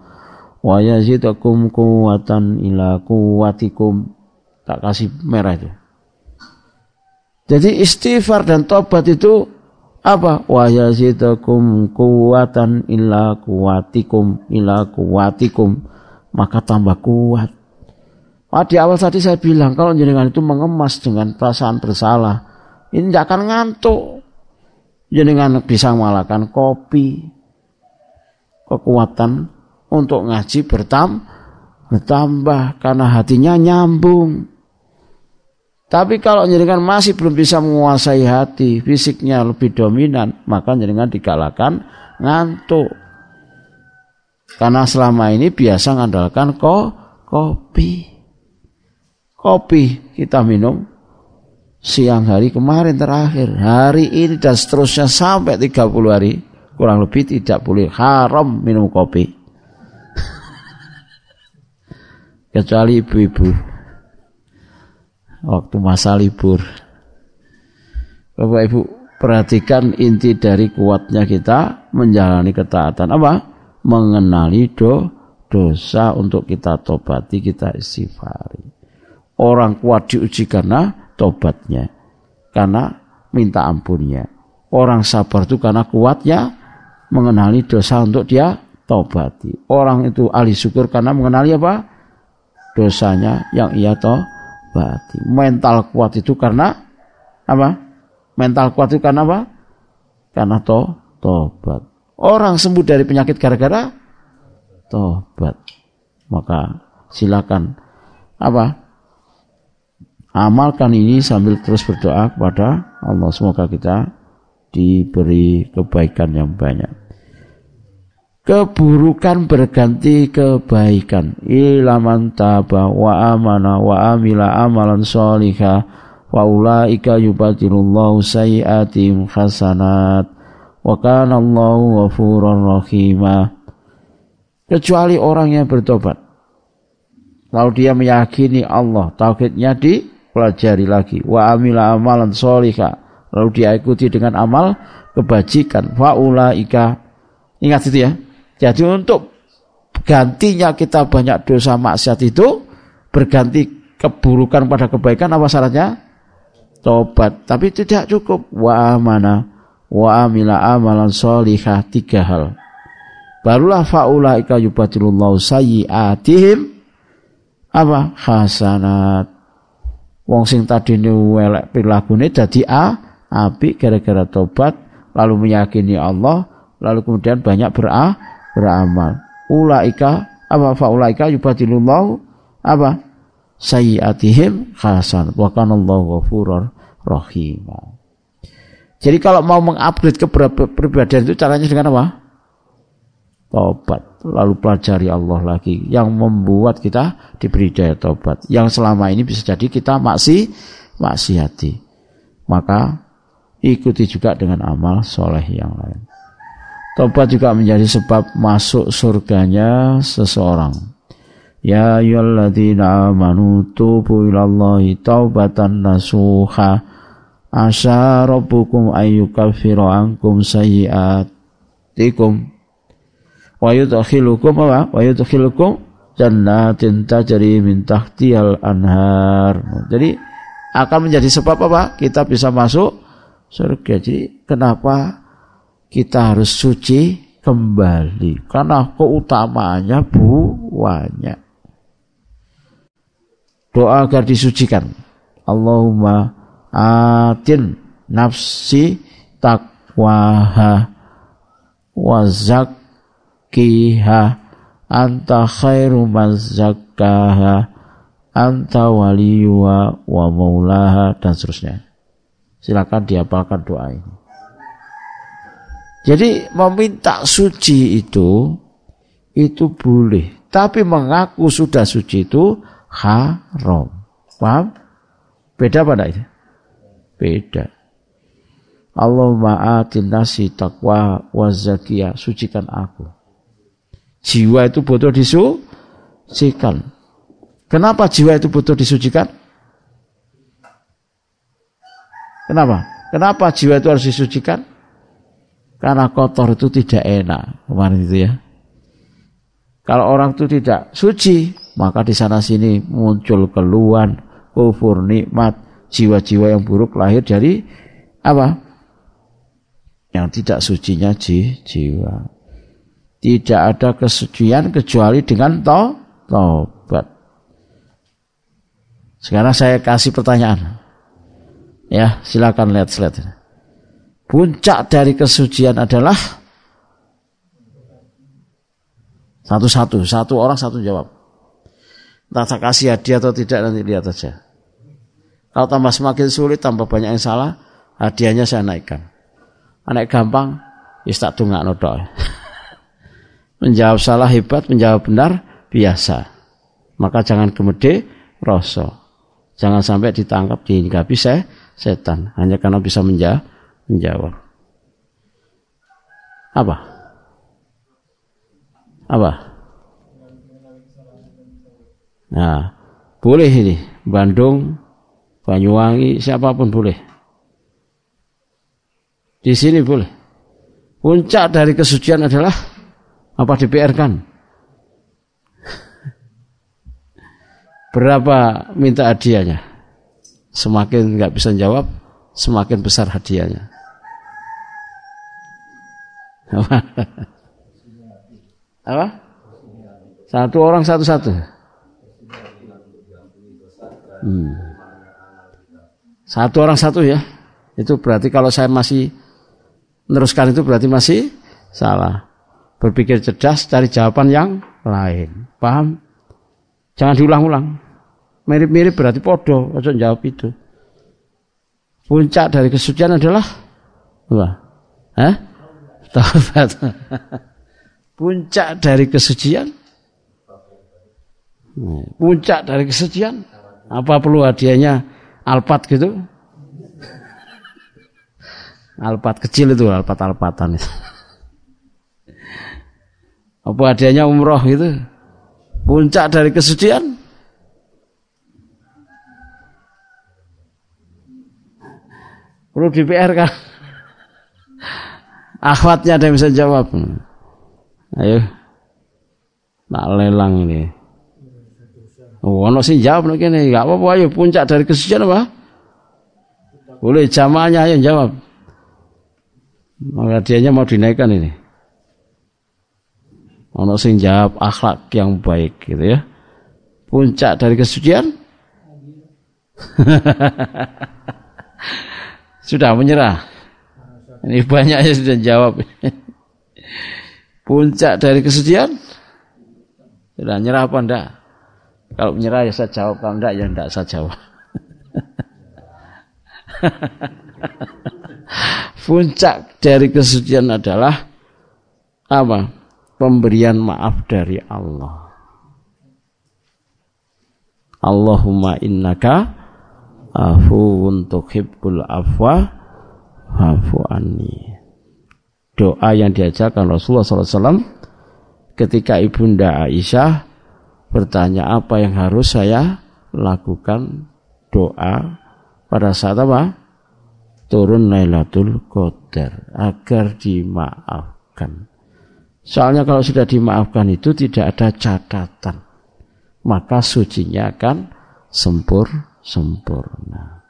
wa yazidakum quwwatan ila quwwatikum. Tak kasih merah itu. Jadi istighfar dan tobat itu apa? Wa yazidakum kuwatan illa kuwatikum illa kuwatikum. Maka tambah kuat. Nah, di awal tadi saya bilang kalau jenengan itu mengemas dengan perasaan bersalah, ini tidak akan ngantuk. Jenengan bisa mengalahkan kopi, kekuatan untuk ngaji bertam, bertambah karena hatinya nyambung. Tapi kalau jenengan masih belum bisa menguasai hati, fisiknya lebih dominan, maka jenengan dikalahkan ngantuk. Karena selama ini biasa mengandalkan ko, kopi. Kopi kita minum siang hari kemarin terakhir. Hari ini dan seterusnya sampai 30 hari. Kurang lebih tidak boleh haram minum kopi. Kecuali ibu-ibu waktu masa libur. Bapak Ibu, perhatikan inti dari kuatnya kita menjalani ketaatan apa? Mengenali do, dosa untuk kita tobati, kita istighfari. Orang kuat diuji karena tobatnya, karena minta ampunnya. Orang sabar itu karena kuatnya mengenali dosa untuk dia tobati. Orang itu ahli syukur karena mengenali apa? Dosanya yang ia toh Mental kuat itu karena apa? Mental kuat itu karena apa? karena to tobat. Orang sembuh dari penyakit gara-gara tobat. Maka silakan apa? Amalkan ini sambil terus berdoa kepada Allah semoga kita diberi kebaikan yang banyak. Keburukan berganti kebaikan. Ilaman taba wa amana wa amila amalan solihah wa ulaika yubadilullahu sayiatim hasanat wa kana Allahu rahimah. Kecuali orang yang bertobat. Lalu dia meyakini Allah, tauhidnya dipelajari lagi. Wa amila amalan solihah lalu dia ikuti dengan amal kebajikan faulaika ingat itu ya jadi untuk gantinya kita banyak dosa maksiat itu berganti keburukan pada kebaikan apa syaratnya? Tobat. Tapi tidak cukup. Wa amana wa amila amalan solihah tiga hal. Barulah faulaika yubadilullahu sayyiatihim apa? Hasanat. Wong sing tadi welek ini dadi a api gara-gara tobat lalu meyakini Allah lalu kemudian banyak berah, beramal. Ulaika apa fa ulaika yubadilullahu apa sayyiatihim hasan. Wa kanallahu ghafurur rahim. Jadi kalau mau mengupgrade kepribadian itu caranya dengan apa? Tobat. Lalu pelajari Allah lagi. Yang membuat kita diberi daya tobat. Yang selama ini bisa jadi kita maksi maksiati. Maka ikuti juga dengan amal soleh yang lain. Tobat juga menjadi sebab masuk surganya seseorang. Ya ayyuhalladzina amanu tubu ilallahi taubatan nasuha asa rabbukum ayyukaffiru ankum sayyiatikum wa yudkhilukum apa wa yudkhilukum jannatin tajri min tahtihal anhar. Jadi akan menjadi sebab apa? Kita bisa masuk surga. Jadi kenapa kita harus suci kembali? Karena keutamaannya banyak. Doa agar disucikan. Allahumma atin nafsi takwaha wa zakkiha anta khairu man zakkaha anta waliyuha wa maulaha dan seterusnya. Silakan diapalkan doa ini. Jadi meminta suci itu itu boleh, tapi mengaku sudah suci itu haram. Paham? Beda pada itu? Beda. Allahumma atin nasi taqwa wa zakiyah. Sucikan aku. Jiwa itu butuh disucikan. Kenapa jiwa itu butuh disucikan? Kenapa? Kenapa jiwa itu harus disucikan? Karena kotor itu tidak enak. Kemarin itu ya. Kalau orang itu tidak suci, maka di sana sini muncul keluhan, kufur, nikmat, jiwa-jiwa yang buruk lahir dari apa? Yang tidak sucinya jiwa. Tidak ada kesucian kecuali dengan to tobat. Sekarang saya kasih pertanyaan. Ya, silakan lihat slide. Puncak dari kesucian adalah satu-satu, satu orang satu jawab. Entah tak kasih hadiah atau tidak nanti lihat aja. Kalau tambah semakin sulit, tambah banyak yang salah, hadiahnya saya naikkan. Anak gampang, ya tak tunggu nodok. menjawab salah hebat, menjawab benar biasa. Maka jangan kemede rosok. Jangan sampai ditangkap dihinggapi saya setan hanya karena bisa menja menjawab. Apa? Apa? Nah, boleh ini Bandung, Banyuwangi, siapa pun boleh. Di sini boleh. Puncak dari kesucian adalah apa DPR kan? Berapa minta hadiahnya? Semakin nggak bisa jawab, semakin besar hadiahnya. Apa? Satu orang satu-satu. Hmm. Satu orang satu ya. Itu berarti kalau saya masih meneruskan itu berarti masih salah. Berpikir cerdas, cari jawaban yang lain. Paham? Jangan diulang-ulang. Mirip-mirip berarti podo, ojo jawab itu. Puncak dari kesucian adalah apa? Hah? Taubat. Puncak dari kesucian? Puncak dari kesucian? Apa perlu hadiahnya alpat gitu? Alpat kecil itu, alpat-alpatan itu. Apa hadiahnya umroh gitu? Puncak dari kesucian? Perlu di PR kan? Akhwatnya ada yang bisa jawab. Ayo. Tak lelang ini. Oh, ono sih jawab nek kene, enggak apa-apa ayo puncak dari kesucian apa? Boleh jamaahnya ayo jawab. Maka dianya mau dinaikkan ini. Ono sing jawab akhlak yang baik gitu ya. Puncak dari kesucian? sudah menyerah. Ini banyak yang sudah jawab. Puncak dari kesucian? Sudah nyerah apa enggak? Kalau menyerah ya saya jawab, kalau enggak ya enggak saya jawab. Puncak dari kesucian adalah apa? pemberian maaf dari Allah. Allahumma innaka afuwun tuhibbul afwa fa'fu anni. Doa yang diajarkan Rasulullah SAW ketika Ibunda Aisyah bertanya apa yang harus saya lakukan doa pada saat apa? Turun Lailatul Qadar agar dimaafkan. Soalnya kalau sudah dimaafkan itu tidak ada catatan. Maka sucinya akan sempur sempurna.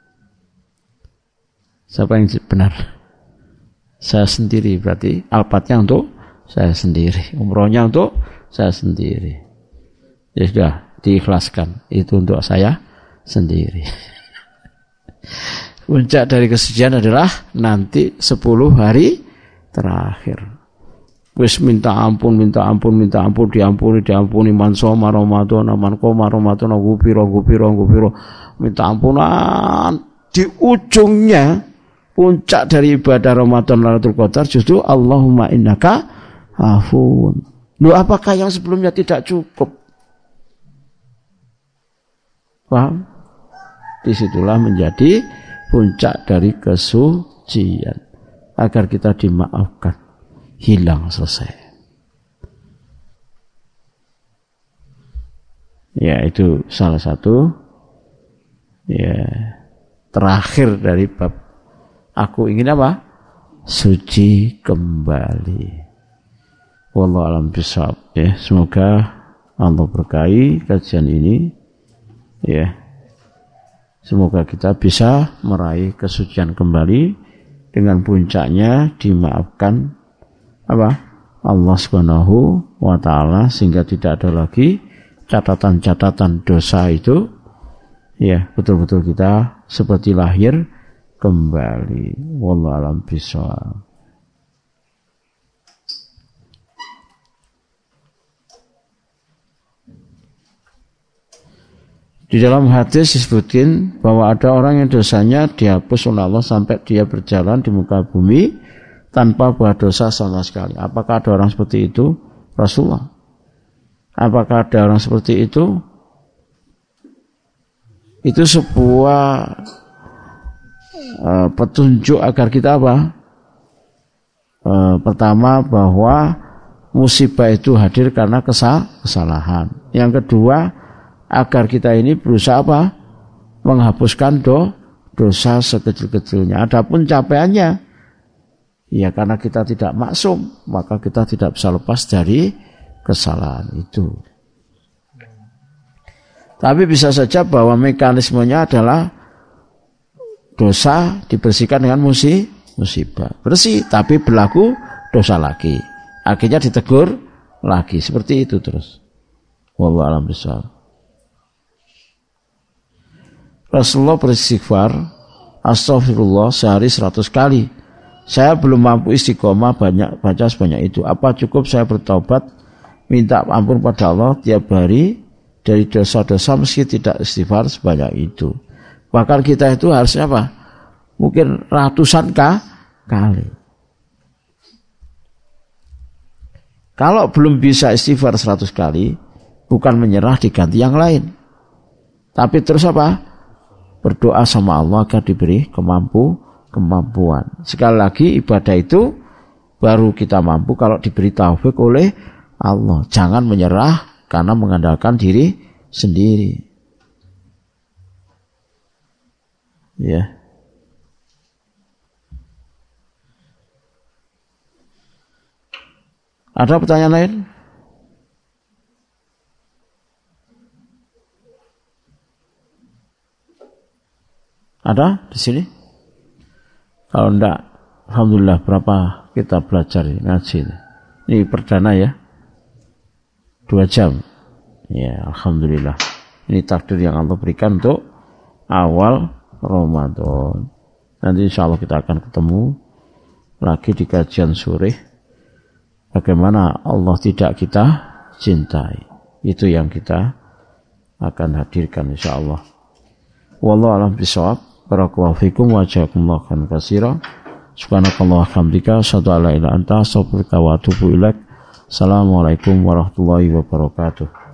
Siapa yang benar? Saya sendiri berarti alpatnya untuk saya sendiri. Umrohnya untuk saya sendiri. Ya sudah diikhlaskan. Itu untuk saya sendiri. Puncak dari kesucian adalah nanti 10 hari terakhir wis minta ampun minta ampun minta ampun diampuni diampuni man soma ramadan man koma ramadan gupiro gupiro gupiro minta ampunan di ujungnya puncak dari ibadah Ramadan Lailatul Qadar justru Allahumma innaka afun. Lu apakah yang sebelumnya tidak cukup? Paham? Di situlah menjadi puncak dari kesucian agar kita dimaafkan hilang selesai. Ya itu salah satu ya terakhir dari bab aku ingin apa? Suci kembali. Wallahu alam bisawab ya. Semoga Allah berkahi kajian ini ya. Semoga kita bisa meraih kesucian kembali dengan puncaknya dimaafkan apa Allah Subhanahu wa taala sehingga tidak ada lagi catatan-catatan dosa itu ya betul-betul kita seperti lahir kembali wallahu alam Di dalam hadis disebutkan bahwa ada orang yang dosanya dihapus oleh Allah sampai dia berjalan di muka bumi tanpa buat dosa sama sekali. Apakah ada orang seperti itu? Rasulullah. Apakah ada orang seperti itu? Itu sebuah uh, petunjuk agar kita apa? Uh, pertama bahwa musibah itu hadir karena kesal kesalahan. Yang kedua agar kita ini berusaha apa? Menghapuskan do, dosa sekecil-kecilnya. Adapun capaiannya Ya karena kita tidak maksum, maka kita tidak bisa lepas dari kesalahan itu. Tapi bisa saja bahwa mekanismenya adalah dosa dibersihkan dengan musi, musibah. Bersih, tapi berlaku dosa lagi. Akhirnya ditegur lagi. Seperti itu terus. Wallahu alam besar. Rasulullah beristighfar astagfirullah sehari seratus kali Saya belum mampu istiqomah banyak baca sebanyak itu. Apa cukup saya bertobat minta ampun pada Allah tiap hari dari dosa-dosa meski tidak istighfar sebanyak itu. Bahkan kita itu harusnya apa? Mungkin ratusan kali. Kalau belum bisa istighfar seratus kali, bukan menyerah diganti yang lain. Tapi terus apa? Berdoa sama Allah agar diberi kemampu kemampuan. Sekali lagi ibadah itu baru kita mampu kalau diberi taufik oleh Allah. Jangan menyerah karena mengandalkan diri sendiri. Ya. Ada pertanyaan lain? Ada di sini? Kalau enggak, Alhamdulillah berapa kita belajar ngaji ini. Ini perdana ya. Dua jam. Ya, Alhamdulillah. Ini takdir yang Allah berikan untuk awal Ramadan. Nanti insya Allah kita akan ketemu lagi di kajian sore. Bagaimana Allah tidak kita cintai. Itu yang kita akan hadirkan insya Allah. Wallahu alam bisawab. Barakallahu fikum wa jazakumullahu khairan katsira. Subhanakallah hamdika asyhadu an la ilaha anta astaghfiruka wa atubu ilaik. Assalamualaikum warahmatullahi wabarakatuh.